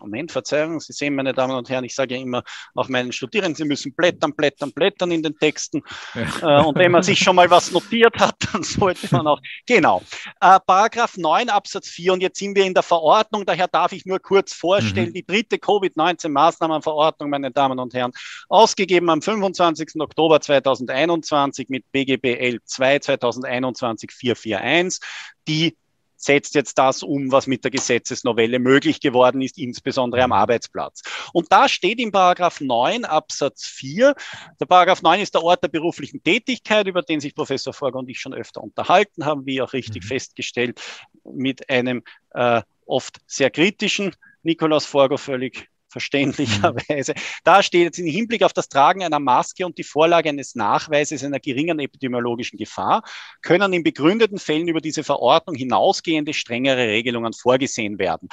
Moment, Verzeihung, Sie sehen, meine Damen und Herren, ich sage ja immer auch meinen Studierenden, Sie müssen blättern, blättern, blättern in den Texten. Ja. Äh, und wenn man sich schon mal was notiert hat, dann sollte man auch, genau. Äh, Paragraph 9 Absatz 4 und jetzt sind wir in der Verordnung, daher darf ich nur kurz vorstellen, mhm. die dritte Covid-19-Maßnahmenverordnung, meine Damen und Herren, ausgegeben am 25. Oktober 2021 mit BGB L2 2021 441, die setzt jetzt das um, was mit der Gesetzesnovelle möglich geworden ist, insbesondere am Arbeitsplatz. Und da steht im Paragraph 9 Absatz 4, der Paragraph 9 ist der Ort der beruflichen Tätigkeit, über den sich Professor Forger und ich schon öfter unterhalten haben, wie auch richtig mhm. festgestellt, mit einem äh, oft sehr kritischen Nikolaus Forger völlig verständlicherweise. Mhm. Da steht jetzt im Hinblick auf das Tragen einer Maske und die Vorlage eines Nachweises einer geringen epidemiologischen Gefahr, können in begründeten Fällen über diese Verordnung hinausgehende strengere Regelungen vorgesehen werden.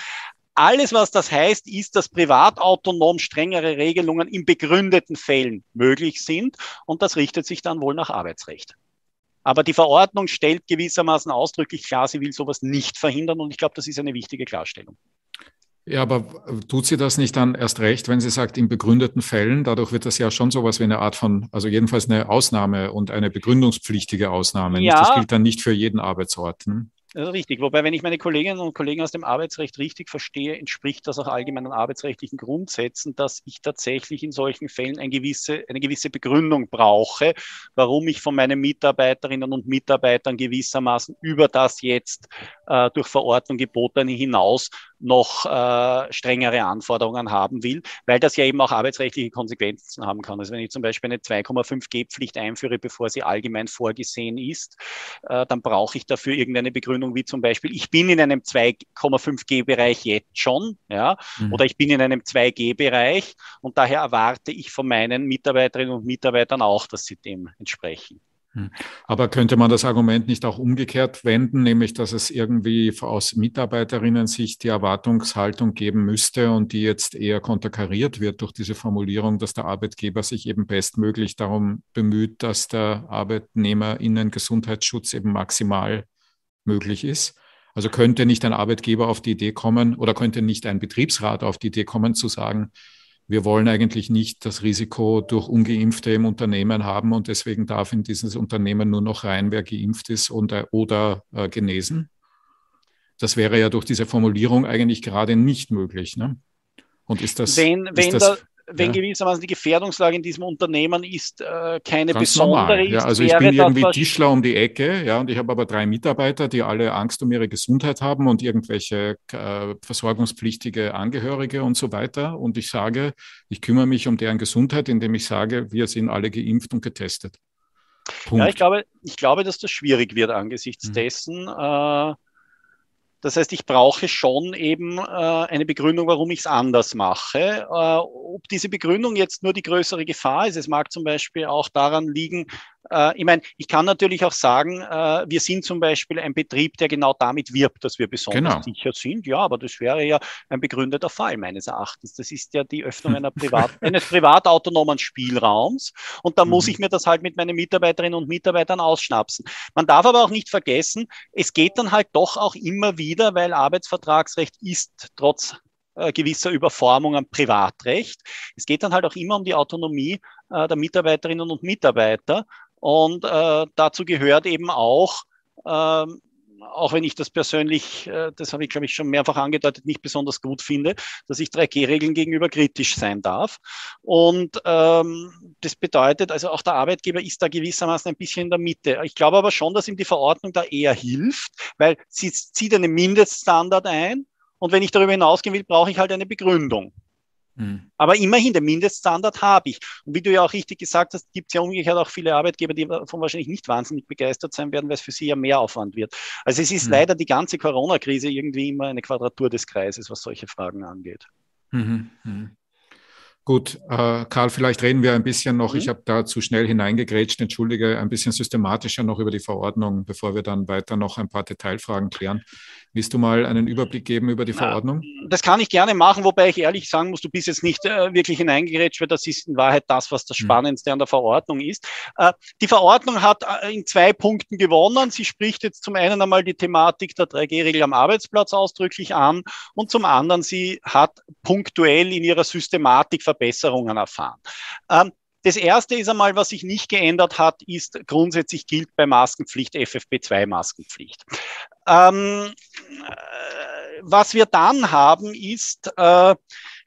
Alles, was das heißt, ist, dass privatautonom strengere Regelungen in begründeten Fällen möglich sind und das richtet sich dann wohl nach Arbeitsrecht. Aber die Verordnung stellt gewissermaßen ausdrücklich klar, sie will sowas nicht verhindern und ich glaube, das ist eine wichtige Klarstellung. Ja, aber tut sie das nicht dann erst recht, wenn sie sagt, in begründeten Fällen? Dadurch wird das ja schon sowas wie eine Art von, also jedenfalls eine Ausnahme und eine begründungspflichtige Ausnahme. Ja. Das gilt dann nicht für jeden Arbeitsort. Ne? Richtig, wobei, wenn ich meine Kolleginnen und Kollegen aus dem Arbeitsrecht richtig verstehe, entspricht das auch allgemeinen arbeitsrechtlichen Grundsätzen, dass ich tatsächlich in solchen Fällen eine gewisse, eine gewisse Begründung brauche, warum ich von meinen Mitarbeiterinnen und Mitarbeitern gewissermaßen über das jetzt äh, durch Verordnung gebotene hinaus noch äh, strengere Anforderungen haben will, weil das ja eben auch arbeitsrechtliche Konsequenzen haben kann. Also wenn ich zum Beispiel eine 2,5G-Pflicht einführe, bevor sie allgemein vorgesehen ist, äh, dann brauche ich dafür irgendeine Begründung, wie zum Beispiel, ich bin in einem 2,5G-Bereich jetzt schon, ja, mhm. oder ich bin in einem 2G-Bereich und daher erwarte ich von meinen Mitarbeiterinnen und Mitarbeitern auch, dass sie dem entsprechen. Hm. Aber könnte man das Argument nicht auch umgekehrt wenden, nämlich dass es irgendwie aus Mitarbeiterinnen-Sicht die Erwartungshaltung geben müsste und die jetzt eher konterkariert wird durch diese Formulierung, dass der Arbeitgeber sich eben bestmöglich darum bemüht, dass der ArbeitnehmerInnen Gesundheitsschutz eben maximal möglich ist? Also könnte nicht ein Arbeitgeber auf die Idee kommen oder könnte nicht ein Betriebsrat auf die Idee kommen zu sagen, wir wollen eigentlich nicht das Risiko durch ungeimpfte im Unternehmen haben und deswegen darf in dieses Unternehmen nur noch rein, wer geimpft ist und, äh, oder äh, genesen. Das wäre ja durch diese Formulierung eigentlich gerade nicht möglich. Ne? Und ist das, wenn, wenn, ist das, wenn ja. gewissermaßen die Gefährdungslage in diesem Unternehmen ist, äh, keine Ganz besondere normal. Ja, also ich bin irgendwie Tischler um die Ecke, ja, und ich habe aber drei Mitarbeiter, die alle Angst um ihre Gesundheit haben und irgendwelche äh, versorgungspflichtige Angehörige und so weiter. Und ich sage, ich kümmere mich um deren Gesundheit, indem ich sage, wir sind alle geimpft und getestet. Punkt. Ja, ich glaube, ich glaube, dass das schwierig wird angesichts mhm. dessen. Äh, das heißt, ich brauche schon eben äh, eine Begründung, warum ich es anders mache. Äh, ob diese Begründung jetzt nur die größere Gefahr ist, es mag zum Beispiel auch daran liegen, äh, ich meine, ich kann natürlich auch sagen, äh, wir sind zum Beispiel ein Betrieb, der genau damit wirbt, dass wir besonders genau. sicher sind. Ja, aber das wäre ja ein begründeter Fall meines Erachtens. Das ist ja die Öffnung einer Privat eines privatautonomen Spielraums. Und da mhm. muss ich mir das halt mit meinen Mitarbeiterinnen und Mitarbeitern ausschnapsen. Man darf aber auch nicht vergessen, es geht dann halt doch auch immer wieder, weil Arbeitsvertragsrecht ist trotz äh, gewisser Überformung am Privatrecht. Es geht dann halt auch immer um die Autonomie äh, der Mitarbeiterinnen und Mitarbeiter. Und äh, dazu gehört eben auch, ähm, auch wenn ich das persönlich, äh, das habe ich glaube ich schon mehrfach angedeutet, nicht besonders gut finde, dass ich 3G-Regeln gegenüber kritisch sein darf. Und ähm, das bedeutet, also auch der Arbeitgeber ist da gewissermaßen ein bisschen in der Mitte. Ich glaube aber schon, dass ihm die Verordnung da eher hilft, weil sie zieht einen Mindeststandard ein. Und wenn ich darüber hinausgehen will, brauche ich halt eine Begründung. Mhm. Aber immerhin, den Mindeststandard habe ich. Und wie du ja auch richtig gesagt hast, gibt es ja umgekehrt auch viele Arbeitgeber, die davon wahrscheinlich nicht wahnsinnig begeistert sein werden, weil es für sie ja mehr Aufwand wird. Also es ist mhm. leider die ganze Corona-Krise irgendwie immer eine Quadratur des Kreises, was solche Fragen angeht. Mhm. mhm. Gut, äh, Karl, vielleicht reden wir ein bisschen noch, mhm. ich habe da zu schnell hineingegrätscht, entschuldige, ein bisschen systematischer noch über die Verordnung, bevor wir dann weiter noch ein paar Detailfragen klären. Willst du mal einen Überblick geben über die Verordnung? Das kann ich gerne machen, wobei ich ehrlich sagen muss, du bist jetzt nicht äh, wirklich hineingegrätscht, weil das ist in Wahrheit das, was das hm. Spannendste mhm. an der Verordnung ist. Äh, die Verordnung hat äh, in zwei Punkten gewonnen. Sie spricht jetzt zum einen einmal die Thematik der 3G-Regel am Arbeitsplatz ausdrücklich an und zum anderen, sie hat punktuell in ihrer Systematik Verbesserungen erfahren. Ähm, das erste ist einmal, was sich nicht geändert hat, ist grundsätzlich gilt bei Maskenpflicht FFP2 Maskenpflicht. Ähm, äh, was wir dann haben, ist, äh,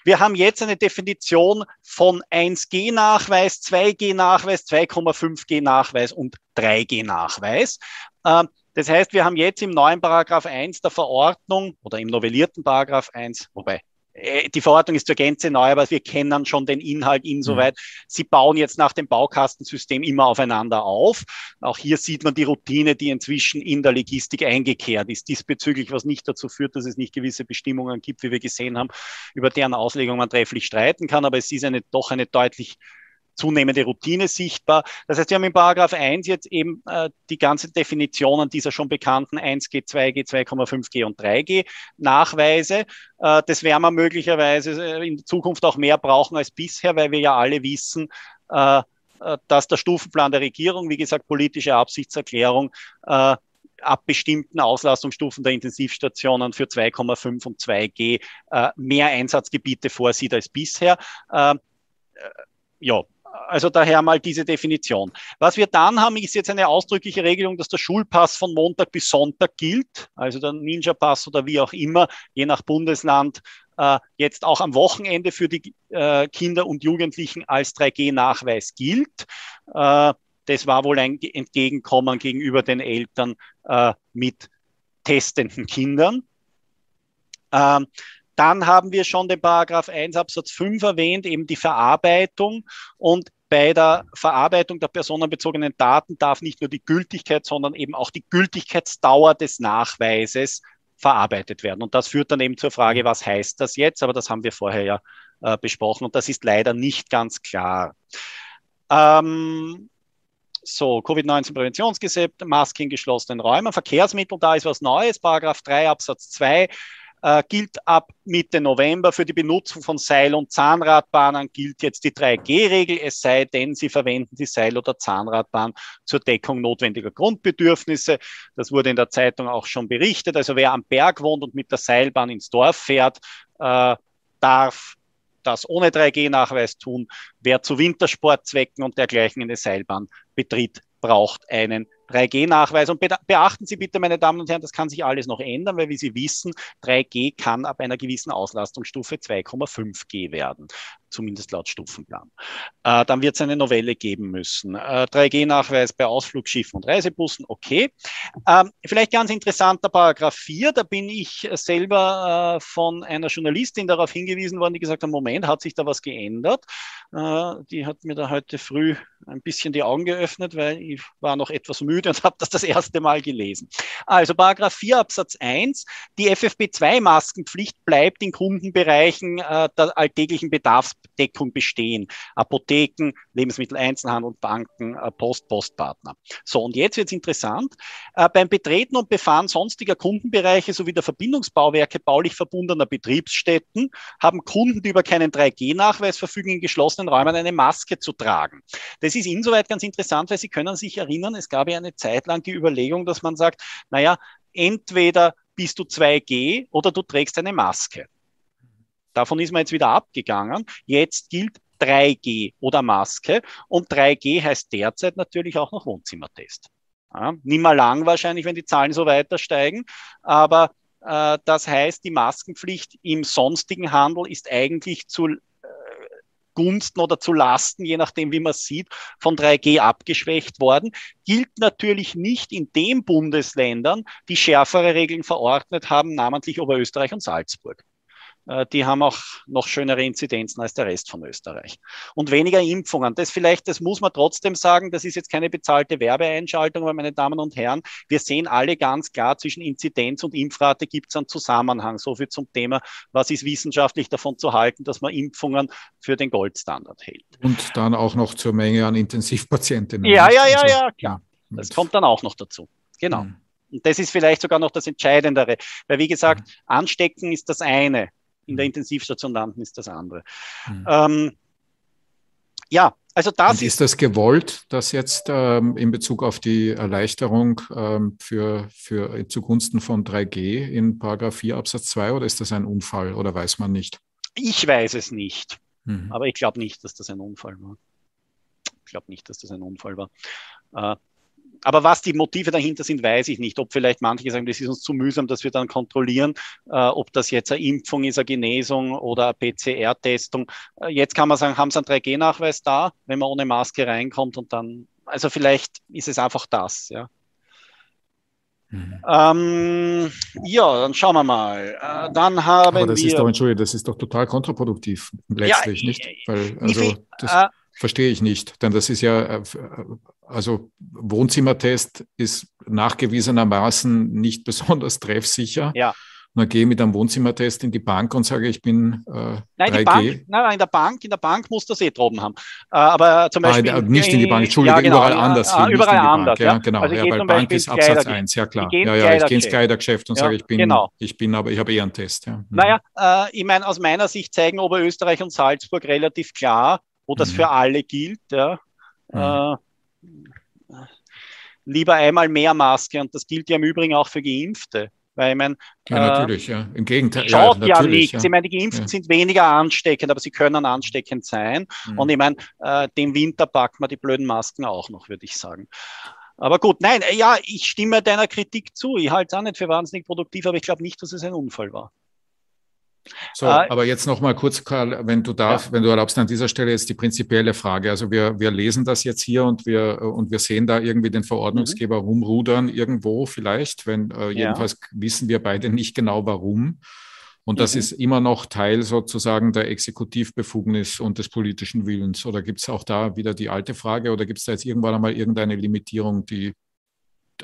wir haben jetzt eine Definition von 1G-Nachweis, 2G-Nachweis, 2,5G-Nachweis und 3G-Nachweis. Äh, das heißt, wir haben jetzt im neuen Paragraph 1 der Verordnung oder im novellierten Paragraph 1, wobei die Verordnung ist zur Gänze neu, aber wir kennen schon den Inhalt insoweit. Mhm. Sie bauen jetzt nach dem Baukastensystem immer aufeinander auf. Auch hier sieht man die Routine, die inzwischen in der Logistik eingekehrt ist, diesbezüglich, was nicht dazu führt, dass es nicht gewisse Bestimmungen gibt, wie wir gesehen haben, über deren Auslegung man trefflich streiten kann. Aber es ist eine, doch eine deutlich zunehmende Routine sichtbar. Das heißt, wir haben in Paragraph 1 jetzt eben äh, die ganze Definitionen dieser schon bekannten 1G, 2G, 2,5G und 3G Nachweise. Äh, das werden wir möglicherweise äh, in Zukunft auch mehr brauchen als bisher, weil wir ja alle wissen, äh, äh dass der Stufenplan der Regierung, wie gesagt, politische Absichtserklärung, äh, ab bestimmten Auslastungsstufen der Intensivstationen für 2,5 und 2G äh, mehr Einsatzgebiete vorsieht als bisher. Äh, ja, also daher mal diese Definition. Was wir dann haben, ist jetzt eine ausdrückliche Regelung, dass der Schulpass von Montag bis Sonntag gilt, also der Ninja-Pass oder wie auch immer, je nach Bundesland, äh, jetzt auch am Wochenende für die äh, Kinder und Jugendlichen als 3G-Nachweis gilt. Äh, das war wohl ein Entgegenkommen gegenüber den Eltern äh, mit testenden Kindern. Ähm, dann haben wir schon den Paragraph 1 Absatz 5 erwähnt, eben die Verarbeitung. Und bei der Verarbeitung der personenbezogenen Daten darf nicht nur die Gültigkeit, sondern eben auch die Gültigkeitsdauer des Nachweises verarbeitet werden. Und das führt dann eben zur Frage, was heißt das jetzt? Aber das haben wir vorher ja äh, besprochen und das ist leider nicht ganz klar. Ähm, so, Covid-19-Präventionsgesetz, Masken in geschlossenen Räumen, Verkehrsmittel, da ist was Neues, Paragraph 3 Absatz 2 äh, gilt ab Mitte November. Für die Benutzung von Seil- und Zahnradbahnen gilt jetzt die 3G-Regel, es sei denn, Sie verwenden die Seil- oder Zahnradbahn zur Deckung notwendiger Grundbedürfnisse. Das wurde in der Zeitung auch schon berichtet. Also wer am Berg wohnt und mit der Seilbahn ins Dorf fährt, äh, darf das ohne 3G-Nachweis tun. Wer zu Wintersportzwecken und dergleichen eine Seilbahn betritt, braucht einen 3G-Nachweis. Und beachten Sie bitte, meine Damen und Herren, das kann sich alles noch ändern, weil wie Sie wissen, 3G kann ab einer gewissen Auslastungsstufe 2,5G werden. Zumindest laut Stufenplan. Äh, dann wird es eine Novelle geben müssen. Äh, 3G-Nachweis bei Ausflugsschiffen und Reisebussen, okay. Ähm, vielleicht ganz interessanter Paragraph 4, da bin ich selber äh, von einer Journalistin darauf hingewiesen worden, die gesagt hat, Moment, hat sich da was geändert? Äh, die hat mir da heute früh ein bisschen die Augen geöffnet, weil ich war noch etwas müde und habe das das erste Mal gelesen. Also Paragraph 4 Absatz 1, die FFP2-Maskenpflicht bleibt in Kundenbereichen äh, der alltäglichen Bedarfsdeckung bestehen. Apotheken, Lebensmitteleinzelhandel, Banken, äh, Post, Postpartner. So, und jetzt wird es interessant. Äh, beim Betreten und Befahren sonstiger Kundenbereiche sowie der Verbindungsbauwerke baulich verbundener Betriebsstätten haben Kunden, die über keinen 3G-Nachweis verfügen, in geschlossenen Räumen eine Maske zu tragen. Das ist insoweit ganz interessant, weil Sie können sich erinnern, es gab ja eine Zeit lang die Überlegung, dass man sagt, naja, entweder bist du 2G oder du trägst eine Maske. Davon ist man jetzt wieder abgegangen. Jetzt gilt 3G oder Maske und 3G heißt derzeit natürlich auch noch Wohnzimmertest. Ja, nicht mal lang wahrscheinlich, wenn die Zahlen so weiter steigen, aber äh, das heißt, die Maskenpflicht im sonstigen Handel ist eigentlich zu äh, Gunsten oder zu Lasten, je nachdem, wie man sieht, von 3G abgeschwächt worden. Gilt natürlich nicht in den Bundesländern, die schärfere Regeln verordnet haben, namentlich Oberösterreich und Salzburg. Äh, die haben auch noch schönere Inzidenzen als der Rest von Österreich. Und weniger Impfungen. Das vielleicht, das muss man trotzdem sagen, das ist jetzt keine bezahlte Werbeeinschaltung, aber meine Damen und Herren, wir sehen alle ganz klar, zwischen Inzidenz und Impfrate gibt es einen Zusammenhang. So viel zum Thema, was ist wissenschaftlich davon zu halten, dass man Impfungen für den Goldstandard hält. Und dann auch noch zur Menge an Intensivpatientinnen. Ja, ja, ja, also, ja, klar. Das kommt dann auch noch dazu. Genau. Mhm. Und das ist vielleicht sogar noch das Entscheidendere. Weil, wie gesagt, mhm. anstecken ist das eine in der. Intensivstation landen, ist das andere. Mhm. Ähm, ja, also das Und ist das gewollt, dass jetzt ähm, in Bezug auf die Erleichterung ähm, für, für zugunsten von 3G in Paragraph 4 Absatz 2 oder ist das ein Unfall oder weiß man nicht? Ich weiß es nicht. Mhm. Aber ich glaube nicht, dass das ein Unfall war. Ich glaube nicht, dass das ein Unfall war. Äh, aber was die Motive dahinter sind, weiß ich nicht. Ob vielleicht manche sagen, das ist uns zu mühsam, dass wir dann kontrollieren, äh, ob das jetzt eine Impfung ist, eine Genesung oder eine PCR-Testung. Äh, jetzt kann man sagen, haben Sie einen 3G-Nachweis da, wenn man ohne Maske reinkommt und dann, also vielleicht ist es einfach das, ja. Mhm. Ähm, ja, dann schauen wir mal. Äh, dann haben Aber das wir. Ist doch, Entschuldigung, das ist doch total kontraproduktiv letztlich, ja, nicht? Weil, also, das äh, verstehe ich nicht, denn das ist ja äh, also Wohnzimmertest ist nachgewiesenermaßen nicht besonders treffsicher. Ja. Und dann gehe ich mit einem Wohnzimmertest in die Bank und sage, ich bin äh, nein, 3G. Die Bank, nein, in der Bank, in der Bank muss das eh droben haben. Äh, aber zum Beispiel. Ah, nicht in die Bank, Entschuldige, ja, genau, überall anders. Ah, überall anders. Ja, genau. Also ja, weil Bank ist Absatz 1, ja klar. Ja, ja, ich gehe ins Kleidergeschäft und ja, sage, ich bin, genau. ich bin, aber ich habe eher einen Test. Ja. Mhm. Naja, äh, ich meine, aus meiner Sicht zeigen Oberösterreich und Salzburg relativ klar, wo das mhm. für alle gilt. Ja. Mhm. Äh, lieber einmal mehr Maske und das gilt ja im Übrigen auch für Geimpfte. Weil ich meine, ja, natürlich, äh, ja. Im Gegenteil. Schaut ja, ja nichts. Ja. Ich meine, die Geimpften ja. sind weniger ansteckend, aber sie können ansteckend sein. Mhm. Und ich meine, äh, den Winter packt man die blöden Masken auch noch, würde ich sagen. Aber gut, nein, ja, ich stimme deiner Kritik zu. Ich halte es auch nicht für wahnsinnig produktiv, aber ich glaube nicht, dass es ein Unfall war. So, äh, aber jetzt noch mal kurz, Karl, wenn du darfst, ja. wenn du erlaubst, an dieser Stelle jetzt die prinzipielle Frage. Also wir, wir lesen das jetzt hier und wir, und wir sehen da irgendwie den Verordnungsgeber mhm. rumrudern irgendwo vielleicht, wenn, äh, jedenfalls ja. wissen wir beide nicht genau warum. Und das mhm. ist immer noch Teil sozusagen der Exekutivbefugnis und des politischen Willens. Oder gibt es auch da wieder die alte Frage oder gibt es da jetzt irgendwann einmal irgendeine Limitierung, die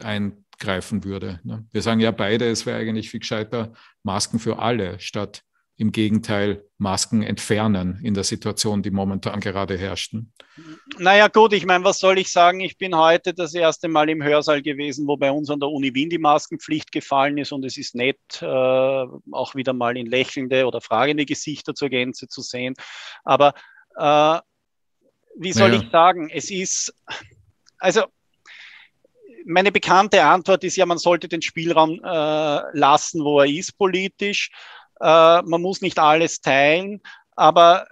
eingreifen würde? Ne? Wir sagen ja beide, es wäre eigentlich viel gescheiter Masken für alle statt im Gegenteil Masken entfernen in der Situation, die momentan gerade herrschten? Naja gut, ich meine, was soll ich sagen? Ich bin heute das erste Mal im Hörsaal gewesen, wo bei uns an der Uni Wien die Maskenpflicht gefallen ist und es ist nett, äh, auch wieder mal in lächelnde oder fragende Gesichter zur Gänze zu sehen. Aber äh, wie soll naja. ich sagen? Es ist, also meine bekannte Antwort ist ja, man sollte den Spielraum äh, lassen, wo er ist politisch. Äh, man muss nicht alles teilen, aber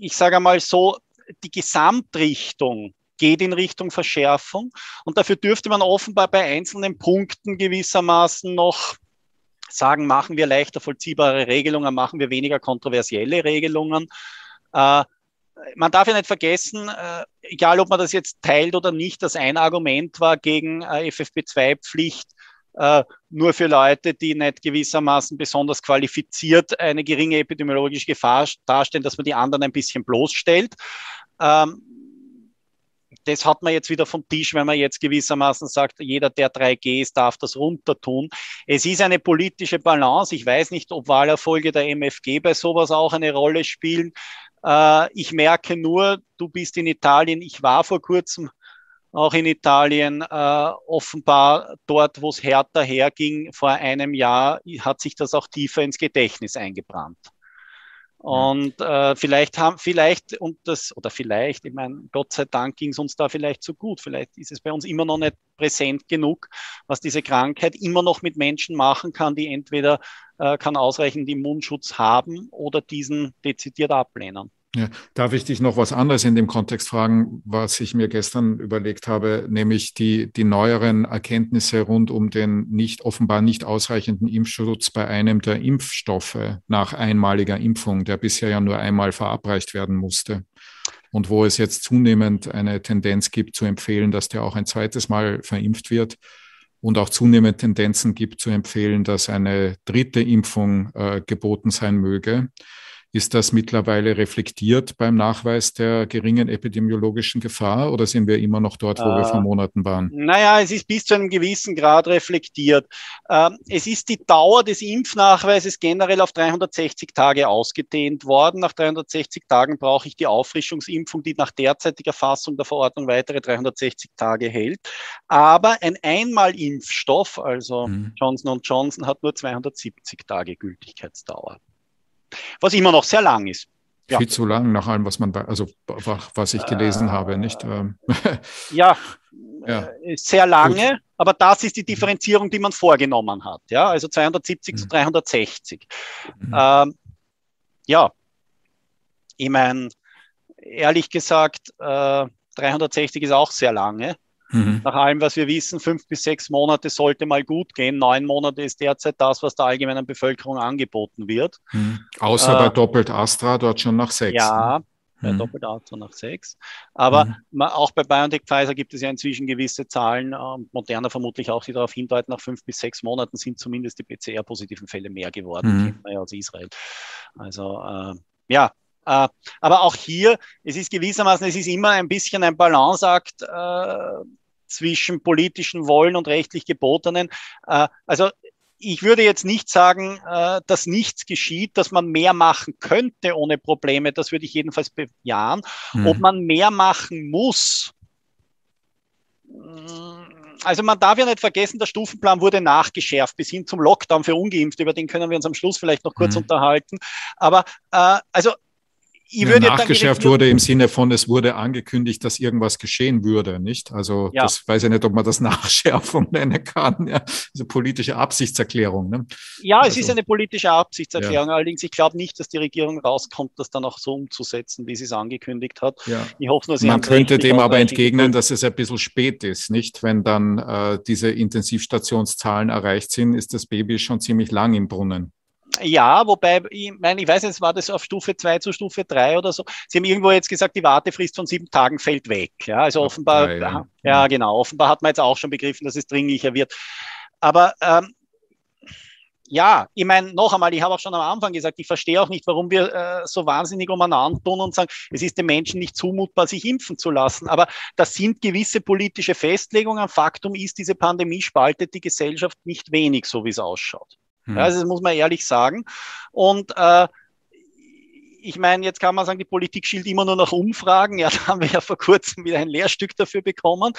ich sage einmal so, die Gesamtrichtung geht in Richtung Verschärfung und dafür dürfte man offenbar bei einzelnen Punkten gewissermaßen noch sagen, machen wir leichter vollziehbare Regelungen, machen wir weniger kontroversielle Regelungen. Äh, man darf ja nicht vergessen, äh, egal ob man das jetzt teilt oder nicht, dass ein Argument war gegen äh, FFP2-Pflicht, äh, nur für Leute, die nicht gewissermaßen besonders qualifiziert eine geringe epidemiologische Gefahr darstellen, dass man die anderen ein bisschen bloßstellt. Ähm, das hat man jetzt wieder vom Tisch, wenn man jetzt gewissermaßen sagt, jeder, der 3G ist, darf das runter tun. Es ist eine politische Balance. Ich weiß nicht, ob Wahlerfolge der MFG bei sowas auch eine Rolle spielen. Äh, ich merke nur, du bist in Italien. Ich war vor kurzem auch in Italien. Äh, offenbar dort, wo es härter herging, vor einem Jahr, hat sich das auch tiefer ins Gedächtnis eingebrannt. Und äh, vielleicht haben, vielleicht, und das, oder vielleicht, ich meine, Gott sei Dank ging es uns da vielleicht so gut. Vielleicht ist es bei uns immer noch nicht präsent genug, was diese Krankheit immer noch mit Menschen machen kann, die entweder äh, kann ausreichend Immunschutz haben oder diesen dezidiert ablehnen. Ja, darf ich dich noch was anderes in dem Kontext fragen, was ich mir gestern überlegt habe, nämlich die, die neueren Erkenntnisse rund um den nicht offenbar nicht ausreichenden Impfschutz bei einem der Impfstoffe nach einmaliger Impfung, der bisher ja nur einmal verabreicht werden musste. Und wo es jetzt zunehmend eine Tendenz gibt zu empfehlen, dass der auch ein zweites Mal verimpft wird und auch zunehmend Tendenzen gibt zu empfehlen, dass eine dritte Impfung äh, geboten sein möge. Ist das mittlerweile reflektiert beim Nachweis der geringen epidemiologischen Gefahr oder sind wir immer noch dort, wo äh, wir vor Monaten waren? Naja, es ist bis zu einem gewissen Grad reflektiert. Ähm, es ist die Dauer des Impfnachweises generell auf 360 Tage ausgedehnt worden. Nach 360 Tagen brauche ich die Auffrischungsimpfung, die nach derzeitiger Fassung der Verordnung weitere 360 Tage hält. Aber ein Einmalimpfstoff, also hm. Johnson Johnson, hat nur 270 Tage Gültigkeitsdauer was immer noch sehr lang ist. Ja. Viel zu lang, nach allem, was man, also was ich gelesen äh, habe, nicht? Ähm. ja, ja, äh, sehr lange, Gut. aber das ist die Differenzierung, die man vorgenommen hat. Ja, also 270 mhm. zu 360. Mhm. Ähm, ja, ich meine, ehrlich gesagt, äh, 360 ist auch sehr lange. Mhm. Nach allem, was wir wissen, fünf bis sechs Monate sollte mal gut gehen. Neun Monate ist derzeit das, was der allgemeinen Bevölkerung angeboten wird. Mhm. Außer äh, bei Doppelt Astra dort schon nach sechs. Ja, ne? bei mhm. Doppelt Astra nach sechs. Aber mhm. auch bei BioNTech Pfizer gibt es ja inzwischen gewisse Zahlen, äh, Moderna vermutlich auch, die darauf hindeuten, nach fünf bis sechs Monaten sind zumindest die PCR-positiven Fälle mehr geworden, mhm. kennt man ja aus Israel. Also äh, ja, äh, aber auch hier, es ist gewissermaßen, es ist immer ein bisschen ein Balanceakt äh, zwischen politischen Wollen und rechtlich gebotenen. Äh, also ich würde jetzt nicht sagen, äh, dass nichts geschieht, dass man mehr machen könnte ohne Probleme. Das würde ich jedenfalls bejahen. Mhm. Ob man mehr machen muss, also man darf ja nicht vergessen, der Stufenplan wurde nachgeschärft bis hin zum Lockdown für Ungeimpfte, über den können wir uns am Schluss vielleicht noch kurz mhm. unterhalten. Aber äh, also ja, nachgeschärft wurde im Sinne von, es wurde angekündigt, dass irgendwas geschehen würde, nicht? Also ja. das weiß ich nicht, ob man das Nachschärfung nennen kann. Ja, also politische Absichtserklärung. Ne? Ja, also, es ist eine politische Absichtserklärung. Ja. Allerdings, ich glaube nicht, dass die Regierung rauskommt, das dann auch so umzusetzen, wie sie es angekündigt hat. Ja. Ich hoffe nur, sie Man könnte dem aber entgegnen, dass es ein bisschen spät ist, nicht? Wenn dann äh, diese Intensivstationszahlen erreicht sind, ist das Baby schon ziemlich lang im Brunnen. Ja, wobei, ich meine, ich weiß jetzt, war das auf Stufe 2 zu Stufe 3 oder so. Sie haben irgendwo jetzt gesagt, die Wartefrist von sieben Tagen fällt weg. Ja, also offenbar, drei, ja. ja. genau, offenbar hat man jetzt auch schon begriffen, dass es dringlicher wird. Aber ähm, ja, ich meine, noch einmal, ich habe auch schon am Anfang gesagt, ich verstehe auch nicht, warum wir äh, so wahnsinnig umeinander tun und sagen, es ist den Menschen nicht zumutbar, sich impfen zu lassen. Aber das sind gewisse politische Festlegungen. Faktum ist, diese Pandemie spaltet die Gesellschaft nicht wenig, so wie es ausschaut. Hm. Also das muss man ehrlich sagen. Und äh, ich meine, jetzt kann man sagen, die Politik schielt immer nur nach Umfragen. Ja, da haben wir ja vor kurzem wieder ein Lehrstück dafür bekommen.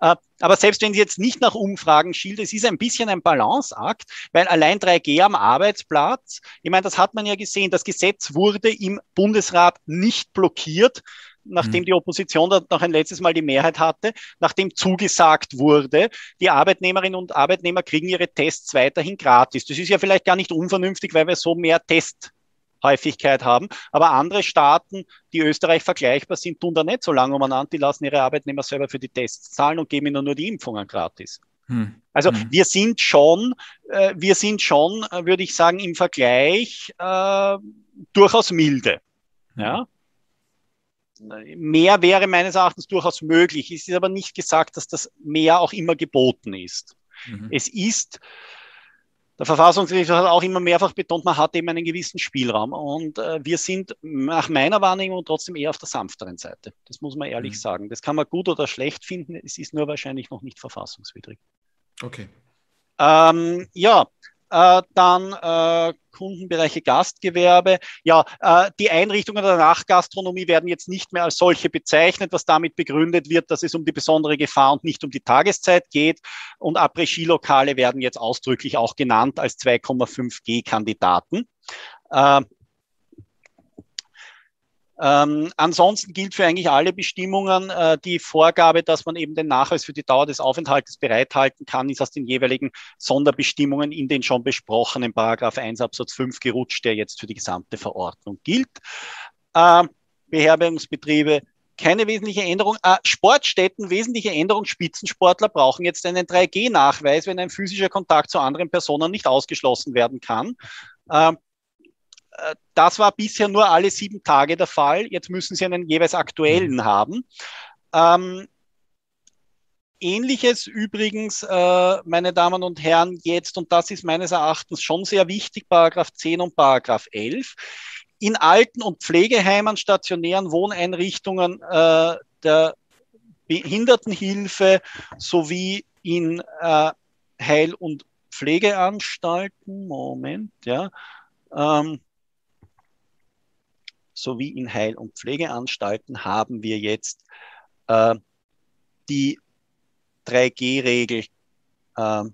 Äh, aber selbst wenn sie jetzt nicht nach Umfragen schielt, es ist ein bisschen ein Balanceakt, weil allein 3G am Arbeitsplatz, ich meine, das hat man ja gesehen, das Gesetz wurde im Bundesrat nicht blockiert, nachdem mhm. die Opposition dort noch ein letztes Mal die Mehrheit hatte, nachdem zugesagt wurde, die Arbeitnehmerinnen und Arbeitnehmer kriegen ihre Tests weiterhin gratis. Das ist ja vielleicht gar nicht unvernünftig, weil wir so mehr Testhäufigkeit haben. Aber andere Staaten, die Österreich vergleichbar sind, tun da nicht so lange umeinander. Die lassen ihre Arbeitnehmer selber für die Tests zahlen und geben ihnen nur die Impfungen gratis. Hm. Also hm. wir sind schon, äh, wir sind schon, äh, würde ich sagen, im Vergleich äh, durchaus milde. Ja. Mehr wäre meines Erachtens durchaus möglich. Es ist aber nicht gesagt, dass das mehr auch immer geboten ist. Mhm. Es ist, der Verfassungsgerichtshof hat auch immer mehrfach betont, man hat eben einen gewissen Spielraum. Und äh, wir sind nach meiner Wahrnehmung trotzdem eher auf der sanfteren Seite. Das muss man ehrlich mhm. sagen. Das kann man gut oder schlecht finden. Es ist nur wahrscheinlich noch nicht verfassungswidrig. Okay. Ähm, ja, äh, dann äh, Kundenbereiche Gastgewerbe. Ja, äh, die Einrichtungen der Nachgastronomie werden jetzt nicht mehr als solche bezeichnet, was damit begründet wird, dass es um die besondere Gefahr und nicht um die Tageszeit geht. Und Après-Ski-Lokale werden jetzt ausdrücklich auch genannt als 2,5G-Kandidaten. Äh, ähm, ansonsten gilt für eigentlich alle Bestimmungen äh, die Vorgabe, dass man eben den Nachweis für die Dauer des Aufenthaltes bereithalten kann, ist aus den jeweiligen Sonderbestimmungen in den schon besprochenen Paragraph 1 Absatz 5 gerutscht, der jetzt für die gesamte Verordnung gilt. Äh, Beherbergungsbetriebe keine wesentliche Änderung. Äh, Sportstätten, wesentliche Änderung. Spitzensportler brauchen jetzt einen 3G-Nachweis, wenn ein physischer Kontakt zu anderen Personen nicht ausgeschlossen werden kann. Ähm, äh, das war bisher nur alle sieben Tage der Fall. Jetzt müssen Sie einen jeweils aktuellen mhm. haben. Ähm, Ähnliches übrigens, äh, meine Damen und Herren, jetzt, und das ist meines Erachtens schon sehr wichtig, Paragraph 10 und Paragraph 11. In Alten- und Pflegeheimen, stationären Wohneinrichtungen äh, der Behindertenhilfe sowie in äh, Heil- und Pflegeanstalten, Moment, ja, ähm, sowie in Heil- und Pflegeanstalten haben wir jetzt äh, die 3G-Regel. Äh,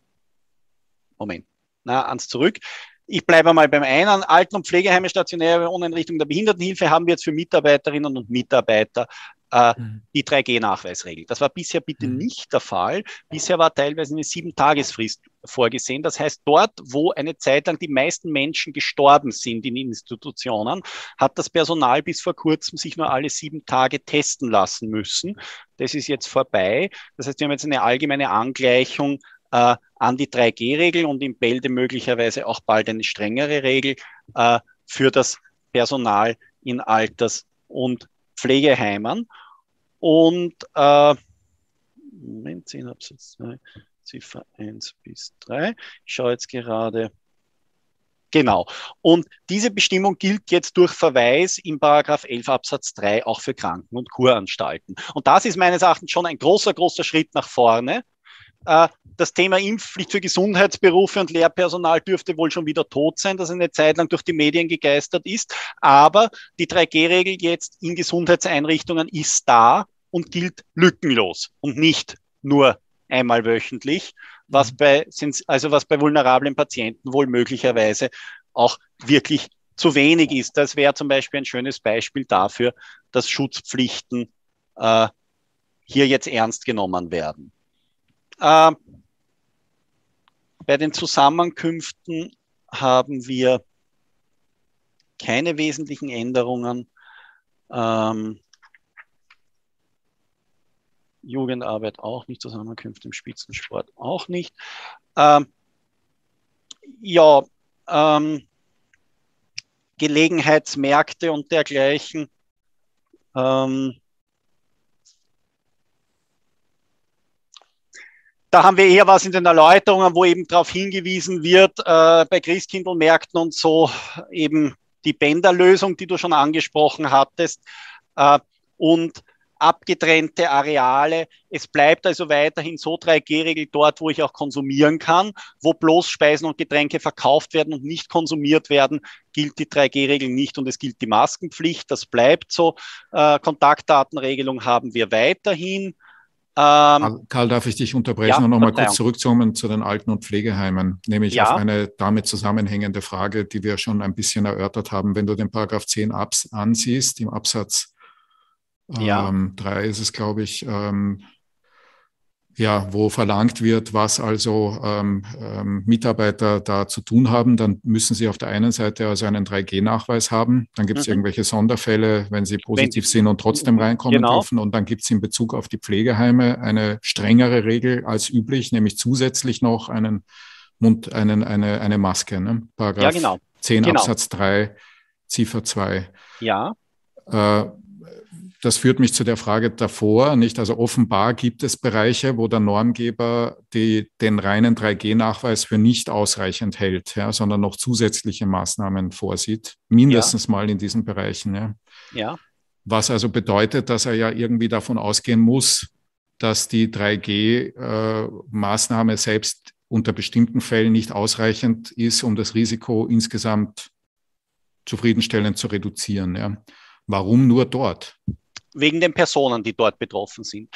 Moment, na, ans zurück. Ich bleibe mal beim einen. Alten- und Pflegeheime, stationäre Wohneinrichtungen der Behindertenhilfe haben wir jetzt für Mitarbeiterinnen und Mitarbeiter äh, mhm. die 3G-Nachweisregel. Das war bisher bitte mhm. nicht der Fall. Bisher war teilweise eine Sieben-Tagesfrist vorgesehen. Das heißt, dort, wo eine Zeit lang die meisten Menschen gestorben sind in Institutionen, hat das Personal bis vor kurzem sich nur alle sieben Tage testen lassen müssen. Das ist jetzt vorbei. Das heißt, wir haben jetzt eine allgemeine Angleichung äh, an die 3G-Regel und in Bälde möglicherweise auch bald eine strengere Regel äh, für das Personal in Alters- und Pflegeheimen. Und äh, Moment, 10 Absatz 2, Ziffer 1 bis 3. Ich schaue jetzt gerade. Genau. Und diese Bestimmung gilt jetzt durch Verweis im Paragraph 11 Absatz 3 auch für Kranken- und Kuranstalten. Und das ist meines Erachtens schon ein großer, großer Schritt nach vorne. Äh, das Thema Impfpflicht für Gesundheitsberufe und Lehrpersonal dürfte wohl schon wieder tot sein, das eine Zeit lang durch die Medien gegeistert ist. Aber die 3G-Regel jetzt in Gesundheitseinrichtungen ist da und gilt lückenlos und nicht nur einmal wöchentlich, was mhm. bei, also was bei vulnerablen Patienten wohl möglicherweise auch wirklich zu wenig ist. Das wäre zum Beispiel ein schönes Beispiel dafür, dass Schutzpflichten äh, hier jetzt ernst genommen werden. Äh, bei den Zusammenkünften haben wir keine wesentlichen Änderungen. Ähm, Jugendarbeit auch nicht, Zusammenkünfte im Spitzensport auch nicht. Ähm, ja, ähm, Gelegenheitsmärkte und dergleichen. Ähm, Da haben wir eher was in den Erläuterungen, wo eben darauf hingewiesen wird, äh, bei Christkindlmärkten und so eben die Bänderlösung, die du schon angesprochen hattest, äh, und abgetrennte Areale. Es bleibt also weiterhin so 3G-Regel dort, wo ich auch konsumieren kann, wo bloß Speisen und Getränke verkauft werden und nicht konsumiert werden, gilt die 3G-Regel nicht und es gilt die Maskenpflicht. Das bleibt so. Äh, Kontaktdatenregelung haben wir weiterhin. Ähm, Karl, darf ich dich unterbrechen ja, und nochmal kurz zurückzukommen zu den Alten- und Pflegeheimen, nämlich ja. auf eine damit zusammenhängende Frage, die wir schon ein bisschen erörtert haben. Wenn du den Paragraph 10 Abs ansiehst, im Absatz ja. ähm, 3 ist es, glaube ich, ähm, ja, wo verlangt wird, was also ähm, ähm, Mitarbeiter da zu tun haben, dann müssen sie auf der einen Seite also einen 3G-Nachweis haben. Dann gibt es mhm. irgendwelche Sonderfälle, wenn sie positiv wenn, sind und trotzdem reinkommen genau. dürfen. Und dann gibt es in Bezug auf die Pflegeheime eine strengere Regel als üblich, nämlich zusätzlich noch einen Mund, einen, eine, eine Maske. Ne? Paragraph ja, genau. 10 genau. Absatz 3, Ziffer 2. Ja. Äh, das führt mich zu der Frage davor, nicht? Also offenbar gibt es Bereiche, wo der Normgeber die, den reinen 3G-Nachweis für nicht ausreichend hält, ja, sondern noch zusätzliche Maßnahmen vorsieht, mindestens ja. mal in diesen Bereichen. Ja. ja. Was also bedeutet, dass er ja irgendwie davon ausgehen muss, dass die 3G-Maßnahme äh, selbst unter bestimmten Fällen nicht ausreichend ist, um das Risiko insgesamt zufriedenstellend zu reduzieren. Ja. Warum nur dort? Wegen den Personen, die dort betroffen sind.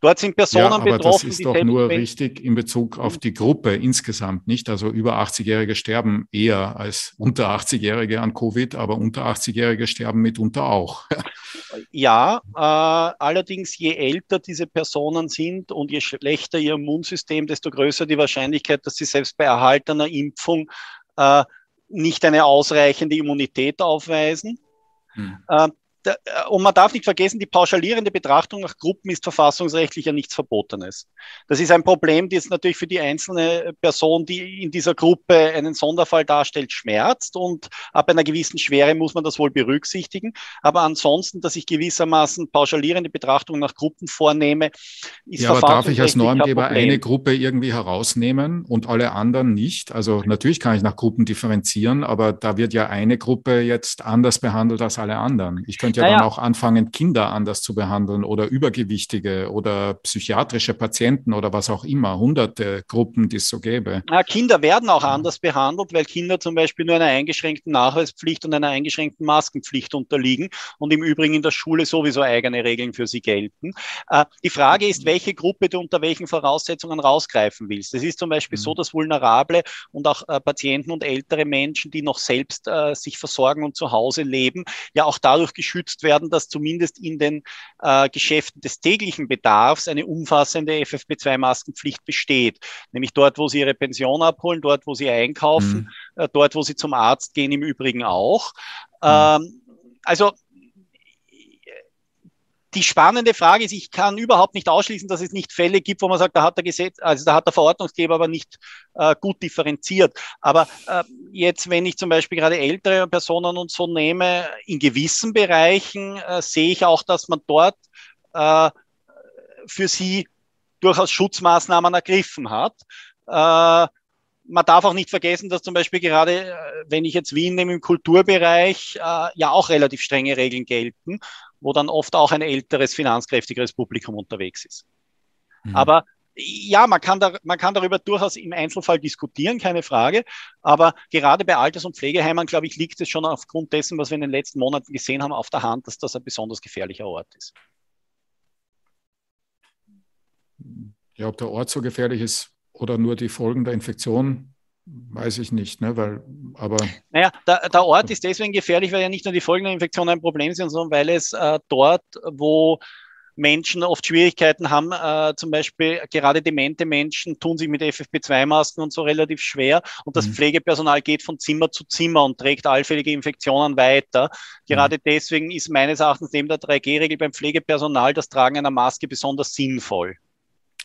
Dort sind Personen ja, aber betroffen. Das ist doch nur richtig in Bezug auf die Gruppe insgesamt, nicht? Also über 80-Jährige sterben eher als unter 80-Jährige an Covid, aber unter 80-Jährige sterben mitunter auch. ja, äh, allerdings je älter diese Personen sind und je schlechter ihr Immunsystem, desto größer die Wahrscheinlichkeit, dass sie selbst bei erhaltener Impfung äh, nicht eine ausreichende Immunität aufweisen. Hm. Äh, und man darf nicht vergessen, die pauschalierende Betrachtung nach Gruppen ist verfassungsrechtlich ja nichts Verbotenes. Das ist ein Problem, das natürlich für die einzelne Person, die in dieser Gruppe einen Sonderfall darstellt, schmerzt. Und ab einer gewissen Schwere muss man das wohl berücksichtigen. Aber ansonsten, dass ich gewissermaßen pauschalierende Betrachtung nach Gruppen vornehme, ist ja, aber darf ich als Normgeber eine Gruppe irgendwie herausnehmen und alle anderen nicht? Also natürlich kann ich nach Gruppen differenzieren, aber da wird ja eine Gruppe jetzt anders behandelt als alle anderen. Ich könnte könnte ja dann auch anfangen, Kinder anders zu behandeln oder Übergewichtige oder psychiatrische Patienten oder was auch immer, hunderte Gruppen, die es so gäbe. Ja, Kinder werden auch anders behandelt, weil Kinder zum Beispiel nur einer eingeschränkten Nachweispflicht und einer eingeschränkten Maskenpflicht unterliegen und im Übrigen in der Schule sowieso eigene Regeln für sie gelten. Äh, die Frage ist, welche Gruppe du unter welchen Voraussetzungen rausgreifen willst. Es ist zum Beispiel mhm. so, dass vulnerable und auch äh, Patienten und ältere Menschen, die noch selbst äh, sich versorgen und zu Hause leben, ja auch dadurch geschützt geschützt werden, dass zumindest in den äh, Geschäften des täglichen Bedarfs eine umfassende FFP2-Maskenpflicht besteht. Nämlich dort, wo sie ihre Pension abholen, dort, wo sie einkaufen, mhm. äh, dort, wo sie zum Arzt gehen, im Übrigen auch. Mhm. Ähm, also die spannende Frage ist, ich kann überhaupt nicht ausschließen, dass es nicht Fälle gibt, wo man sagt, da hat der Gesetz, also da hat der Verordnungsgeber aber nicht äh, gut differenziert. Aber äh, jetzt, wenn ich zum Beispiel gerade ältere Personen und so nehme, in gewissen Bereichen äh, sehe ich auch, dass man dort äh, für sie durchaus Schutzmaßnahmen ergriffen hat. Äh, man darf auch nicht vergessen, dass zum Beispiel gerade, äh, wenn ich jetzt Wien nehme, im Kulturbereich äh, ja auch relativ strenge Regeln gelten wo dann oft auch ein älteres, finanzkräftigeres Publikum unterwegs ist. Mhm. Aber ja, man kann, da, man kann darüber durchaus im Einzelfall diskutieren, keine Frage. Aber gerade bei Alters- und Pflegeheimen, glaube ich, liegt es schon aufgrund dessen, was wir in den letzten Monaten gesehen haben, auf der Hand, dass das ein besonders gefährlicher Ort ist. Ja, ob der Ort so gefährlich ist oder nur die Folgen der Infektion, weiß ich nicht, ne? weil, aber. Naja, der, der Ort ist deswegen gefährlich, weil ja nicht nur die Folgen der Infektion ein Problem sind, sondern weil es äh, dort, wo Menschen oft Schwierigkeiten haben, äh, zum Beispiel gerade demente Menschen tun sich mit FFP2-Masken und so relativ schwer und das mhm. Pflegepersonal geht von Zimmer zu Zimmer und trägt allfällige Infektionen weiter. Gerade mhm. deswegen ist meines Erachtens neben der 3G-Regel beim Pflegepersonal das Tragen einer Maske besonders sinnvoll.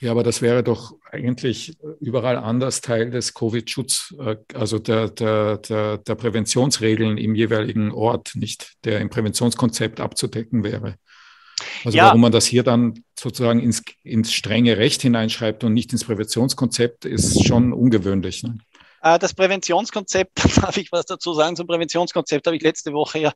Ja, aber das wäre doch eigentlich überall anders Teil des Covid-Schutz, äh, also der, der, der, der Präventionsregeln im jeweiligen Ort, nicht der im Präventionskonzept abzudecken wäre. Also ja. warum man das hier dann sozusagen ins, ins strenge Recht hineinschreibt und nicht ins Präventionskonzept, ist schon ungewöhnlich. Ne? Äh, das Präventionskonzept, darf ich was dazu sagen zum Präventionskonzept, habe ich letzte Woche ja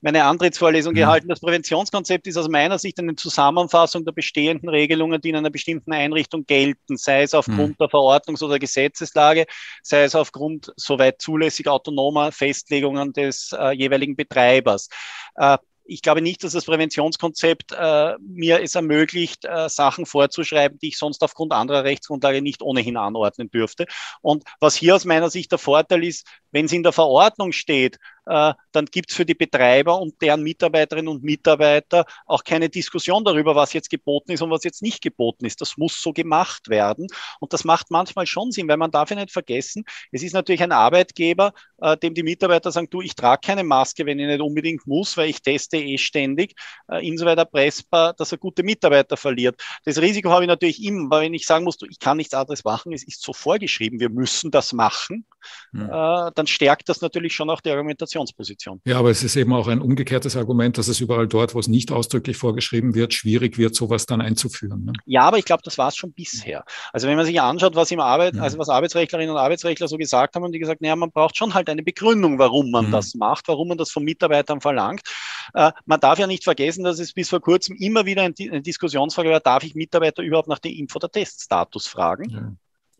meine Antrittsvorlesung mhm. gehalten. Das Präventionskonzept ist aus meiner Sicht eine Zusammenfassung der bestehenden Regelungen, die in einer bestimmten Einrichtung gelten, sei es aufgrund mhm. der Verordnungs- oder Gesetzeslage, sei es aufgrund soweit zulässig autonomer Festlegungen des äh, jeweiligen Betreibers. Äh, ich glaube nicht, dass das Präventionskonzept äh, mir es ermöglicht, äh, Sachen vorzuschreiben, die ich sonst aufgrund anderer Rechtsgrundlage nicht ohnehin anordnen dürfte. Und was hier aus meiner Sicht der Vorteil ist, wenn es in der Verordnung steht, dann gibt es für die Betreiber und deren Mitarbeiterinnen und Mitarbeiter auch keine Diskussion darüber, was jetzt geboten ist und was jetzt nicht geboten ist. Das muss so gemacht werden. Und das macht manchmal schon Sinn, weil man darf ja nicht vergessen, es ist natürlich ein Arbeitgeber, äh, dem die Mitarbeiter sagen, du, ich trage keine Maske, wenn ich nicht unbedingt muss, weil ich teste eh ständig, äh, insoweit erpressbar, dass er gute Mitarbeiter verliert. Das Risiko habe ich natürlich immer, weil wenn ich sagen muss, du, ich kann nichts anderes machen, es ist so vorgeschrieben, wir müssen das machen, hm. äh, dann stärkt das natürlich schon auch die Argumentation Argumentationsposition. Ja, aber es ist eben auch ein umgekehrtes Argument, dass es überall dort, wo es nicht ausdrücklich vorgeschrieben wird, schwierig wird, sowas dann einzuführen. Ne? Ja, aber ich glaube, das war es schon bisher. Also wenn man sich anschaut, was im Arbeit, ja. also was Arbeitsrechtlerinnen und Arbeitsrechtler so gesagt haben, und die gesagt, naja, man braucht schon halt eine Begründung, warum man mhm. das macht, warum man das von Mitarbeitern verlangt. Äh, man darf ja nicht vergessen, dass es bis vor kurzem immer wieder eine, eine Diskussionsfrage war, darf ich Mitarbeiter überhaupt nach dem Info- oder Teststatus fragen? Ja.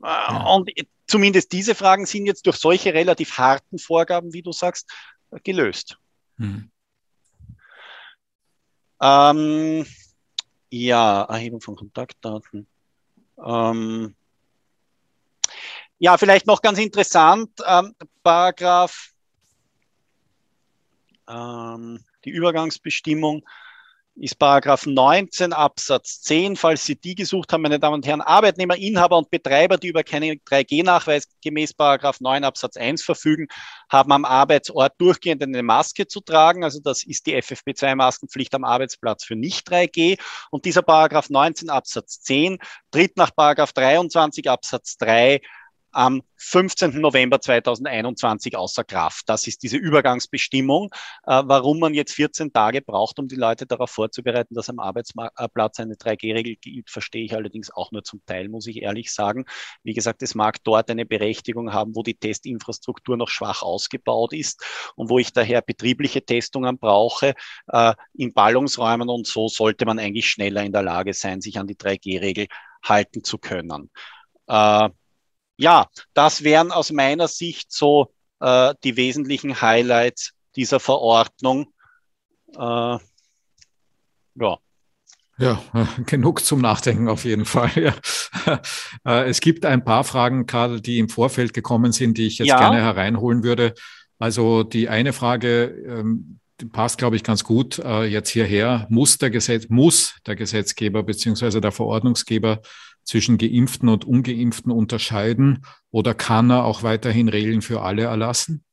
Ja. Und zumindest diese Fragen sind jetzt durch solche relativ harten Vorgaben, wie du sagst, gelöst. Hm. Ähm, ja, Erhebung von Kontaktdaten. Ähm, ja, vielleicht noch ganz interessant, ähm, Paragraph, ähm, die Übergangsbestimmung ist Paragraph 19 Absatz 10, falls Sie die gesucht haben, meine Damen und Herren, Arbeitnehmer, Inhaber und Betreiber, die über keinen 3G-Nachweis gemäß Paragraph 9 Absatz 1 verfügen, haben am Arbeitsort durchgehend eine Maske zu tragen. Also das ist die FFP2-Maskenpflicht am Arbeitsplatz für nicht 3G. Und dieser Paragraph 19 Absatz 10 tritt nach Paragraph 23 Absatz 3 am 15. November 2021 außer Kraft. Das ist diese Übergangsbestimmung. Äh, warum man jetzt 14 Tage braucht, um die Leute darauf vorzubereiten, dass am Arbeitsplatz eine 3G-Regel gilt, verstehe ich allerdings auch nur zum Teil, muss ich ehrlich sagen. Wie gesagt, es mag dort eine Berechtigung haben, wo die Testinfrastruktur noch schwach ausgebaut ist und wo ich daher betriebliche Testungen brauche. Äh, in Ballungsräumen und so sollte man eigentlich schneller in der Lage sein, sich an die 3G-Regel halten zu können. Äh, ja, das wären aus meiner Sicht so äh, die wesentlichen Highlights dieser Verordnung. Äh, ja. Ja, genug zum Nachdenken auf jeden Fall. Ja. Äh, es gibt ein paar Fragen, Karl, die im Vorfeld gekommen sind, die ich jetzt ja. gerne hereinholen würde. Also die eine Frage ähm, passt, glaube ich, ganz gut äh, jetzt hierher. Muss der Gesetz, muss der Gesetzgeber beziehungsweise der Verordnungsgeber zwischen Geimpften und Ungeimpften unterscheiden oder kann er auch weiterhin Regeln für alle erlassen?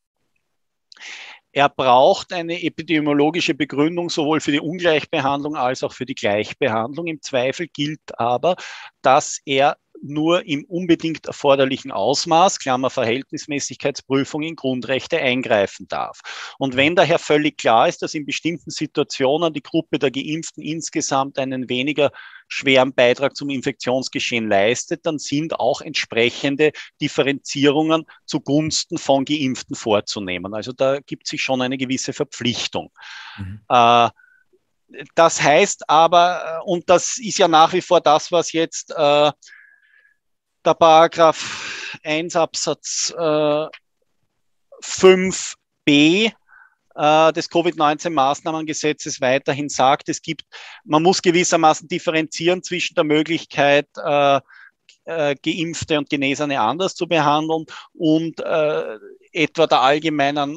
Er braucht eine epidemiologische Begründung sowohl für die Ungleichbehandlung als auch für die Gleichbehandlung. Im Zweifel gilt aber, dass er nur im unbedingt erforderlichen Ausmaß, Klammer Verhältnismäßigkeitsprüfung, in Grundrechte eingreifen darf. Und wenn daher völlig klar ist, dass in bestimmten Situationen die Gruppe der Geimpften insgesamt einen weniger schweren Beitrag zum Infektionsgeschehen leistet, dann sind auch entsprechende Differenzierungen zugunsten von Geimpften vorzunehmen. Also da gibt sich schon eine gewisse Verpflichtung. Mhm. Äh, das heißt aber, und das ist ja nach wie vor das, was jetzt äh, der Paragraph 1 Absatz äh, 5b äh, des Covid-19-Maßnahmengesetzes weiterhin sagt, es gibt, man muss gewissermaßen differenzieren zwischen der Möglichkeit, äh, äh, Geimpfte und Genesene anders zu behandeln und äh, etwa der allgemeinen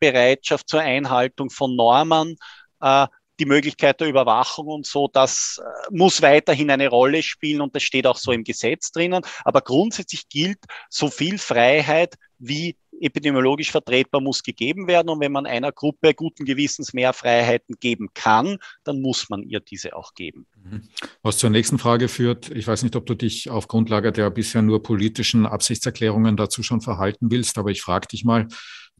Bereitschaft zur Einhaltung von Normen, die Möglichkeit der Überwachung und so, das äh, muss weiterhin eine Rolle spielen und das steht auch so im Gesetz drinnen. Aber grundsätzlich gilt, so viel Freiheit wie epidemiologisch vertretbar muss gegeben werden. Und wenn man einer Gruppe guten Gewissens mehr Freiheiten geben kann, dann muss man ihr diese auch geben. Mhm. Was zur nächsten Frage führt, ich weiß nicht, ob du dich auf Grundlage der bisher nur politischen Absichtserklärungen dazu schon verhalten willst, aber ich frage dich mal,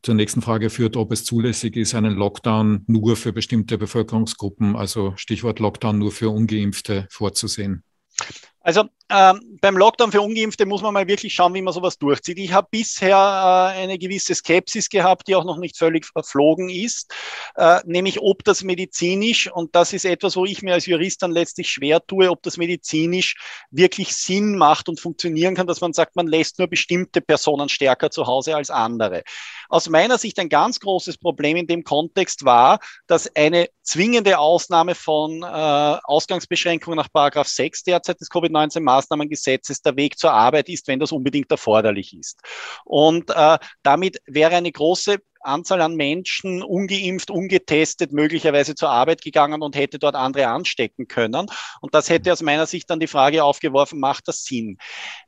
zur nächsten Frage führt, ob es zulässig ist, einen Lockdown nur für bestimmte Bevölkerungsgruppen, also Stichwort Lockdown nur für ungeimpfte vorzusehen. Also ähm, beim Lockdown für Ungeimpfte muss man mal wirklich schauen, wie man sowas durchzieht. Ich habe bisher äh, eine gewisse Skepsis gehabt, die auch noch nicht völlig verflogen ist, äh, nämlich ob das medizinisch, und das ist etwas, wo ich mir als Jurist dann letztlich schwer tue, ob das medizinisch wirklich Sinn macht und funktionieren kann, dass man sagt, man lässt nur bestimmte Personen stärker zu Hause als andere. Aus meiner Sicht ein ganz großes Problem in dem Kontext war, dass eine zwingende Ausnahme von äh, Ausgangsbeschränkungen nach Paragraph 6 derzeit des covid Covid-19-Maßnahmengesetzes der Weg zur Arbeit ist, wenn das unbedingt erforderlich ist. Und äh, damit wäre eine große Anzahl an Menschen ungeimpft, ungetestet möglicherweise zur Arbeit gegangen und hätte dort andere anstecken können. Und das hätte aus meiner Sicht dann die Frage aufgeworfen, macht das Sinn?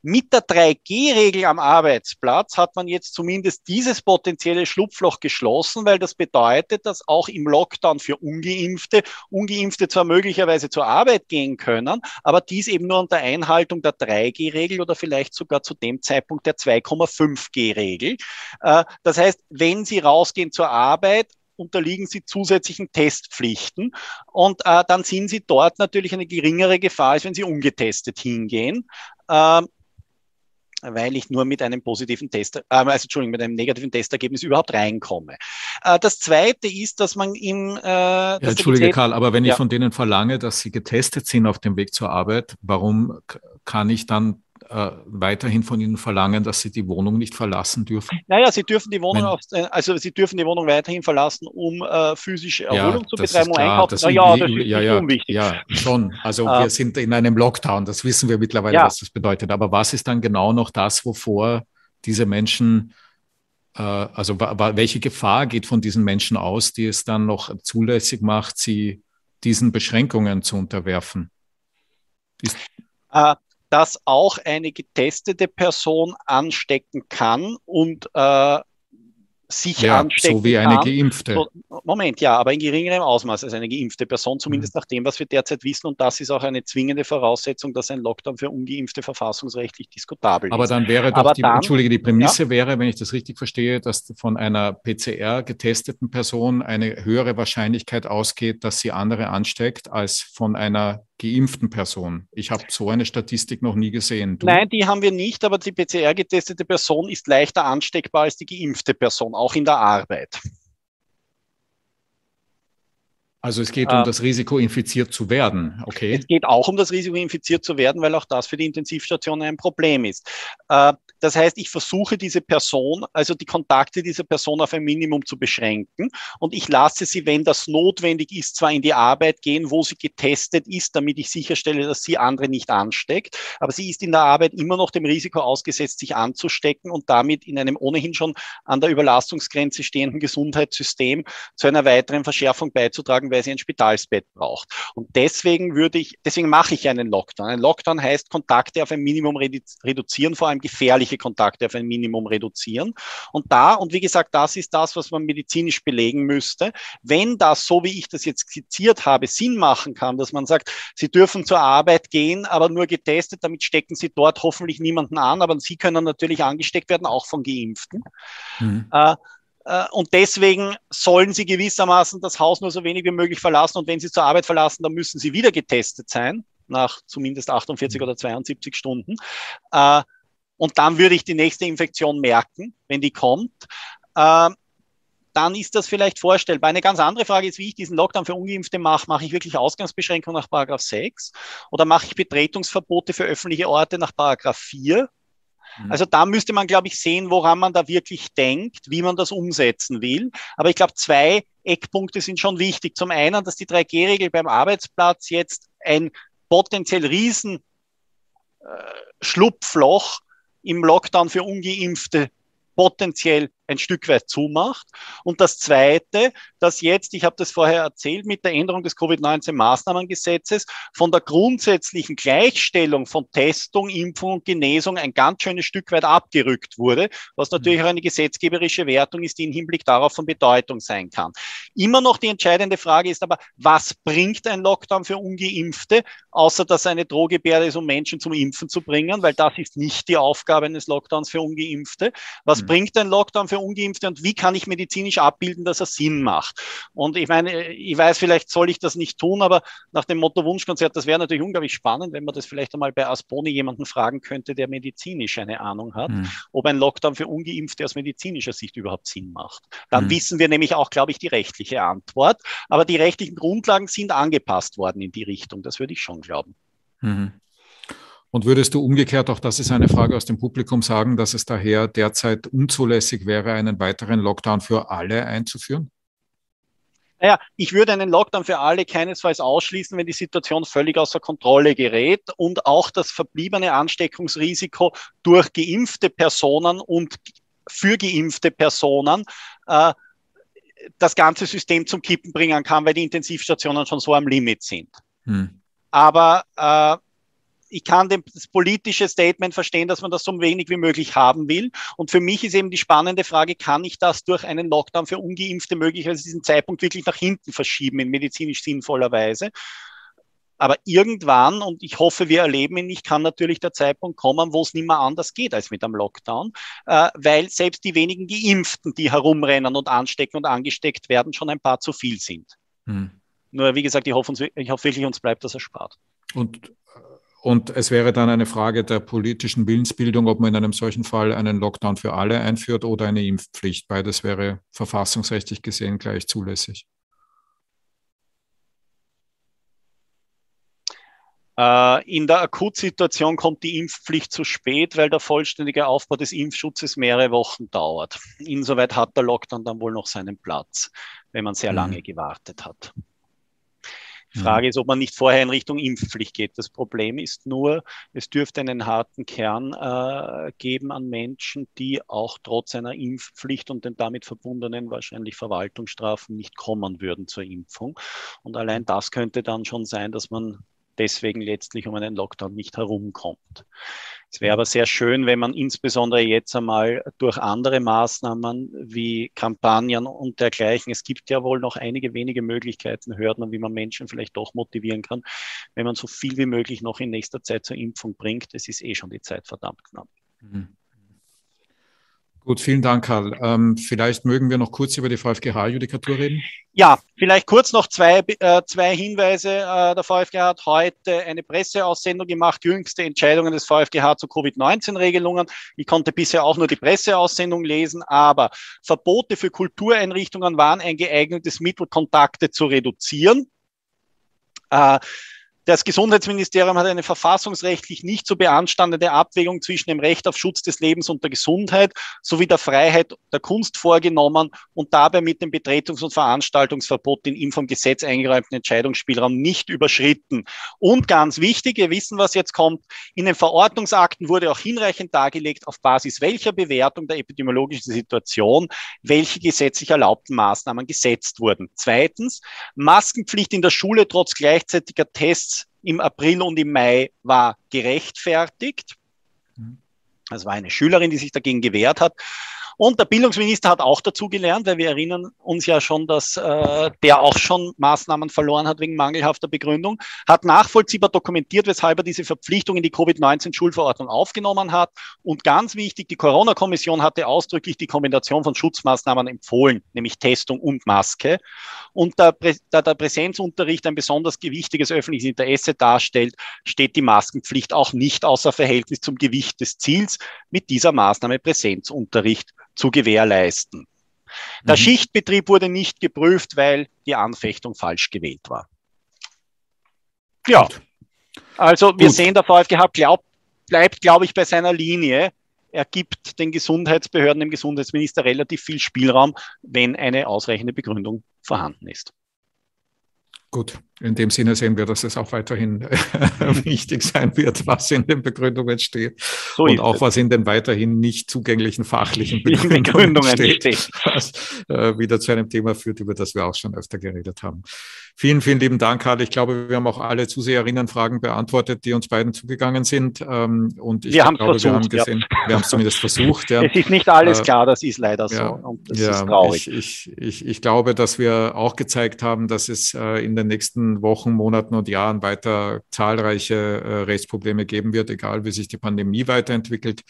Mit der 3G-Regel am Arbeitsplatz hat man jetzt zumindest dieses potenzielle Schlupfloch geschlossen, weil das bedeutet, dass auch im Lockdown für ungeimpfte, ungeimpfte zwar möglicherweise zur Arbeit gehen können, aber dies eben nur unter Einhaltung der 3G-Regel oder vielleicht sogar zu dem Zeitpunkt der 2,5G-Regel. Äh, das heißt, wenn sie rausgehen zur Arbeit, unterliegen sie zusätzlichen Testpflichten. Und äh, dann sind sie dort natürlich eine geringere Gefahr, als wenn sie ungetestet hingehen. Ähm, weil ich nur mit einem positiven Test, äh, also Entschuldigung, mit einem negativen Testergebnis überhaupt reinkomme. Äh, das zweite ist, dass man im äh, ja, Entschuldige, Karl, aber wenn ja. ich von denen verlange, dass sie getestet sind auf dem Weg zur Arbeit, warum kann ich dann äh, weiterhin von ihnen verlangen, dass sie die Wohnung nicht verlassen dürfen? Naja, sie dürfen die Wohnung, auf, äh, also sie dürfen die Wohnung weiterhin verlassen, um äh, physische Erholung ja, zu betreiben, um einkaufen. Na, ja, das ist ja, ja, unwichtig. Ja, schon. Also wir sind in einem Lockdown, das wissen wir mittlerweile, ja. was das bedeutet. Aber was ist dann genau noch das, wovor diese Menschen äh, also welche Gefahr geht von diesen Menschen aus, die es dann noch zulässig macht, sie diesen Beschränkungen zu unterwerfen? Ist äh, dass auch eine getestete Person anstecken kann und äh, sich ja, anstecken so wie eine kann. Geimpfte. Moment, ja, aber in geringerem Ausmaß als eine geimpfte Person, zumindest mhm. nach dem, was wir derzeit wissen. Und das ist auch eine zwingende Voraussetzung, dass ein Lockdown für ungeimpfte verfassungsrechtlich diskutabel ist. Aber dann wäre doch aber die, dann, Entschuldige, die Prämisse ja. wäre, wenn ich das richtig verstehe, dass von einer PCR getesteten Person eine höhere Wahrscheinlichkeit ausgeht, dass sie andere ansteckt, als von einer geimpften Person. Ich habe so eine Statistik noch nie gesehen. Du? Nein, die haben wir nicht, aber die PCR getestete Person ist leichter ansteckbar als die geimpfte Person, auch in der Arbeit. Also es geht um äh, das Risiko, infiziert zu werden. Okay. Es geht auch um das Risiko, infiziert zu werden, weil auch das für die Intensivstation ein Problem ist. Äh, das heißt, ich versuche diese Person, also die Kontakte dieser Person auf ein Minimum zu beschränken und ich lasse sie, wenn das notwendig ist, zwar in die Arbeit gehen, wo sie getestet ist, damit ich sicherstelle, dass sie andere nicht ansteckt, aber sie ist in der Arbeit immer noch dem Risiko ausgesetzt, sich anzustecken und damit in einem ohnehin schon an der Überlastungsgrenze stehenden Gesundheitssystem zu einer weiteren Verschärfung beizutragen, weil sie ein Spitalsbett braucht. Und deswegen würde ich, deswegen mache ich einen Lockdown. Ein Lockdown heißt Kontakte auf ein Minimum reduzieren, vor allem gefährliche Kontakte auf ein Minimum reduzieren. Und da, und wie gesagt, das ist das, was man medizinisch belegen müsste. Wenn das, so wie ich das jetzt skizziert habe, Sinn machen kann, dass man sagt, Sie dürfen zur Arbeit gehen, aber nur getestet, damit stecken Sie dort hoffentlich niemanden an, aber Sie können natürlich angesteckt werden, auch von Geimpften. Mhm. Äh, äh, und deswegen sollen sie gewissermaßen das Haus nur so wenig wie möglich verlassen. Und wenn sie zur Arbeit verlassen, dann müssen sie wieder getestet sein, nach zumindest 48 oder 72 Stunden. Und dann würde ich die nächste Infektion merken, wenn die kommt. Äh, dann ist das vielleicht vorstellbar. Eine ganz andere Frage ist, wie ich diesen Lockdown für Ungeimpfte mache. Mache ich wirklich Ausgangsbeschränkungen nach Paragraph 6 oder mache ich Betretungsverbote für öffentliche Orte nach Paragraph 4? Mhm. Also da müsste man, glaube ich, sehen, woran man da wirklich denkt, wie man das umsetzen will. Aber ich glaube, zwei Eckpunkte sind schon wichtig. Zum einen, dass die 3G-Regel beim Arbeitsplatz jetzt ein potenziell riesen äh, Schlupfloch im Lockdown für Ungeimpfte potenziell ein Stück weit zumacht. Und das Zweite, dass jetzt, ich habe das vorher erzählt, mit der Änderung des Covid-19-Maßnahmengesetzes von der grundsätzlichen Gleichstellung von Testung, Impfung und Genesung ein ganz schönes Stück weit abgerückt wurde, was natürlich auch eine gesetzgeberische Wertung ist, die im Hinblick darauf von Bedeutung sein kann. Immer noch die entscheidende Frage ist aber, was bringt ein Lockdown für Ungeimpfte, außer dass eine Drohgebärde ist, um Menschen zum Impfen zu bringen, weil das ist nicht die Aufgabe eines Lockdowns für Ungeimpfte. Was mhm. bringt ein Lockdown für Ungeimpfte und wie kann ich medizinisch abbilden, dass er Sinn macht. Und ich meine, ich weiß, vielleicht soll ich das nicht tun, aber nach dem Motto Wunschkonzert, das wäre natürlich unglaublich spannend, wenn man das vielleicht einmal bei Asponi jemanden fragen könnte, der medizinisch eine Ahnung hat, mhm. ob ein Lockdown für Ungeimpfte aus medizinischer Sicht überhaupt Sinn macht. Dann mhm. wissen wir nämlich auch, glaube ich, die rechtliche Antwort. Aber die rechtlichen Grundlagen sind angepasst worden in die Richtung. Das würde ich schon glauben. Mhm. Und würdest du umgekehrt, auch das ist eine Frage aus dem Publikum, sagen, dass es daher derzeit unzulässig wäre, einen weiteren Lockdown für alle einzuführen? Naja, ich würde einen Lockdown für alle keinesfalls ausschließen, wenn die Situation völlig außer Kontrolle gerät und auch das verbliebene Ansteckungsrisiko durch geimpfte Personen und für geimpfte Personen äh, das ganze System zum Kippen bringen kann, weil die Intensivstationen schon so am Limit sind. Hm. Aber äh, ich kann das politische Statement verstehen, dass man das so wenig wie möglich haben will. Und für mich ist eben die spannende Frage, kann ich das durch einen Lockdown für Ungeimpfte möglicherweise diesen Zeitpunkt wirklich nach hinten verschieben in medizinisch sinnvoller Weise? Aber irgendwann, und ich hoffe, wir erleben ihn nicht, kann natürlich der Zeitpunkt kommen, wo es nicht mehr anders geht als mit einem Lockdown, äh, weil selbst die wenigen Geimpften, die herumrennen und anstecken und angesteckt werden, schon ein paar zu viel sind. Hm. Nur, wie gesagt, ich hoffe, uns, ich hoffe wirklich, uns bleibt das erspart. Und und es wäre dann eine Frage der politischen Willensbildung, ob man in einem solchen Fall einen Lockdown für alle einführt oder eine Impfpflicht. Beides wäre verfassungsrechtlich gesehen gleich zulässig. Äh, in der Akutsituation kommt die Impfpflicht zu spät, weil der vollständige Aufbau des Impfschutzes mehrere Wochen dauert. Insoweit hat der Lockdown dann wohl noch seinen Platz, wenn man sehr mhm. lange gewartet hat. Die Frage ist, ob man nicht vorher in Richtung Impfpflicht geht. Das Problem ist nur, es dürfte einen harten Kern äh, geben an Menschen, die auch trotz einer Impfpflicht und den damit verbundenen wahrscheinlich Verwaltungsstrafen nicht kommen würden zur Impfung. Und allein das könnte dann schon sein, dass man deswegen letztlich um einen Lockdown nicht herumkommt. Es wäre aber sehr schön, wenn man insbesondere jetzt einmal durch andere Maßnahmen wie Kampagnen und dergleichen, es gibt ja wohl noch einige wenige Möglichkeiten, hört man, wie man Menschen vielleicht doch motivieren kann, wenn man so viel wie möglich noch in nächster Zeit zur Impfung bringt. Es ist eh schon die Zeit verdammt knapp. Mhm. Gut, vielen Dank, Karl. Ähm, vielleicht mögen wir noch kurz über die VfGH-Judikatur reden. Ja, vielleicht kurz noch zwei, äh, zwei Hinweise. Äh, der VfGH hat heute eine Presseaussendung gemacht, jüngste Entscheidungen des VfGH zu Covid-19-Regelungen. Ich konnte bisher auch nur die Presseaussendung lesen, aber Verbote für Kultureinrichtungen waren ein geeignetes Mittel, Kontakte zu reduzieren. Äh, das Gesundheitsministerium hat eine verfassungsrechtlich nicht zu beanstandende Abwägung zwischen dem Recht auf Schutz des Lebens und der Gesundheit sowie der Freiheit der Kunst vorgenommen und dabei mit dem Betretungs- und Veranstaltungsverbot den ihm vom Gesetz eingeräumten Entscheidungsspielraum nicht überschritten. Und ganz wichtig, wir wissen, was jetzt kommt, in den Verordnungsakten wurde auch hinreichend dargelegt, auf Basis welcher Bewertung der epidemiologischen Situation welche gesetzlich erlaubten Maßnahmen gesetzt wurden. Zweitens, Maskenpflicht in der Schule trotz gleichzeitiger Tests im April und im Mai war gerechtfertigt. Mhm. Das war eine Schülerin, die sich dagegen gewehrt hat. Und der Bildungsminister hat auch dazu gelernt, weil wir erinnern uns ja schon, dass äh, der auch schon Maßnahmen verloren hat wegen mangelhafter Begründung, hat nachvollziehbar dokumentiert, weshalb er diese Verpflichtung in die Covid-19-Schulverordnung aufgenommen hat. Und ganz wichtig, die Corona-Kommission hatte ausdrücklich die Kombination von Schutzmaßnahmen empfohlen, nämlich Testung und Maske. Und da, da der Präsenzunterricht ein besonders gewichtiges öffentliches Interesse darstellt, steht die Maskenpflicht auch nicht außer Verhältnis zum Gewicht des Ziels, mit dieser Maßnahme Präsenzunterricht zu gewährleisten. Der mhm. Schichtbetrieb wurde nicht geprüft, weil die Anfechtung falsch gewählt war. Ja, also wir Gut. sehen, der VfGH glaub, bleibt, glaube ich, bei seiner Linie. Er gibt den Gesundheitsbehörden, dem Gesundheitsminister relativ viel Spielraum, wenn eine ausreichende Begründung vorhanden ist. Gut, in dem Sinne sehen wir, dass es auch weiterhin wichtig sein wird, was in den Begründungen steht so und auch was in den weiterhin nicht zugänglichen fachlichen Begründungen, Begründungen steht, steht, was äh, wieder zu einem Thema führt, über das wir auch schon öfter geredet haben. Vielen, vielen lieben Dank, Karl. Ich glaube, wir haben auch alle Zuseherinnenfragen beantwortet, die uns beiden zugegangen sind. Ähm, und ich wir glaube, versucht, wir haben gesehen, ja. wir haben es zumindest versucht. Ja. Es ist nicht alles äh, klar, das ist leider so. und das ja, ist traurig. Ich, ich, ich, ich glaube, dass wir auch gezeigt haben, dass es äh, in den nächsten Wochen, Monaten und Jahren weiter zahlreiche äh, Rechtsprobleme geben wird, egal wie sich die Pandemie weiterentwickelt.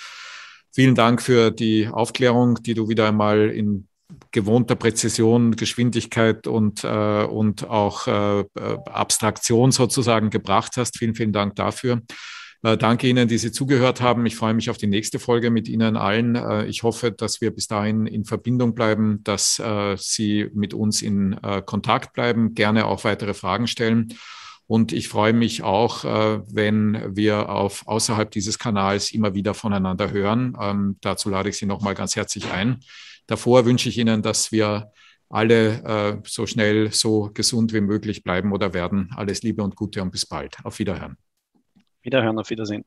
Vielen Dank für die Aufklärung, die du wieder einmal in gewohnter Präzision, Geschwindigkeit und, äh, und auch äh, Abstraktion sozusagen gebracht hast. Vielen, vielen Dank dafür. Äh, danke Ihnen, die Sie zugehört haben. Ich freue mich auf die nächste Folge mit Ihnen allen. Äh, ich hoffe, dass wir bis dahin in Verbindung bleiben, dass äh, Sie mit uns in äh, Kontakt bleiben, gerne auch weitere Fragen stellen. Und ich freue mich auch, äh, wenn wir auf außerhalb dieses Kanals immer wieder voneinander hören. Ähm, dazu lade ich Sie nochmal ganz herzlich ein. Davor wünsche ich Ihnen, dass wir alle äh, so schnell, so gesund wie möglich bleiben oder werden. Alles Liebe und Gute und bis bald. Auf Wiederhören. Wiederhören, auf Wiedersehen.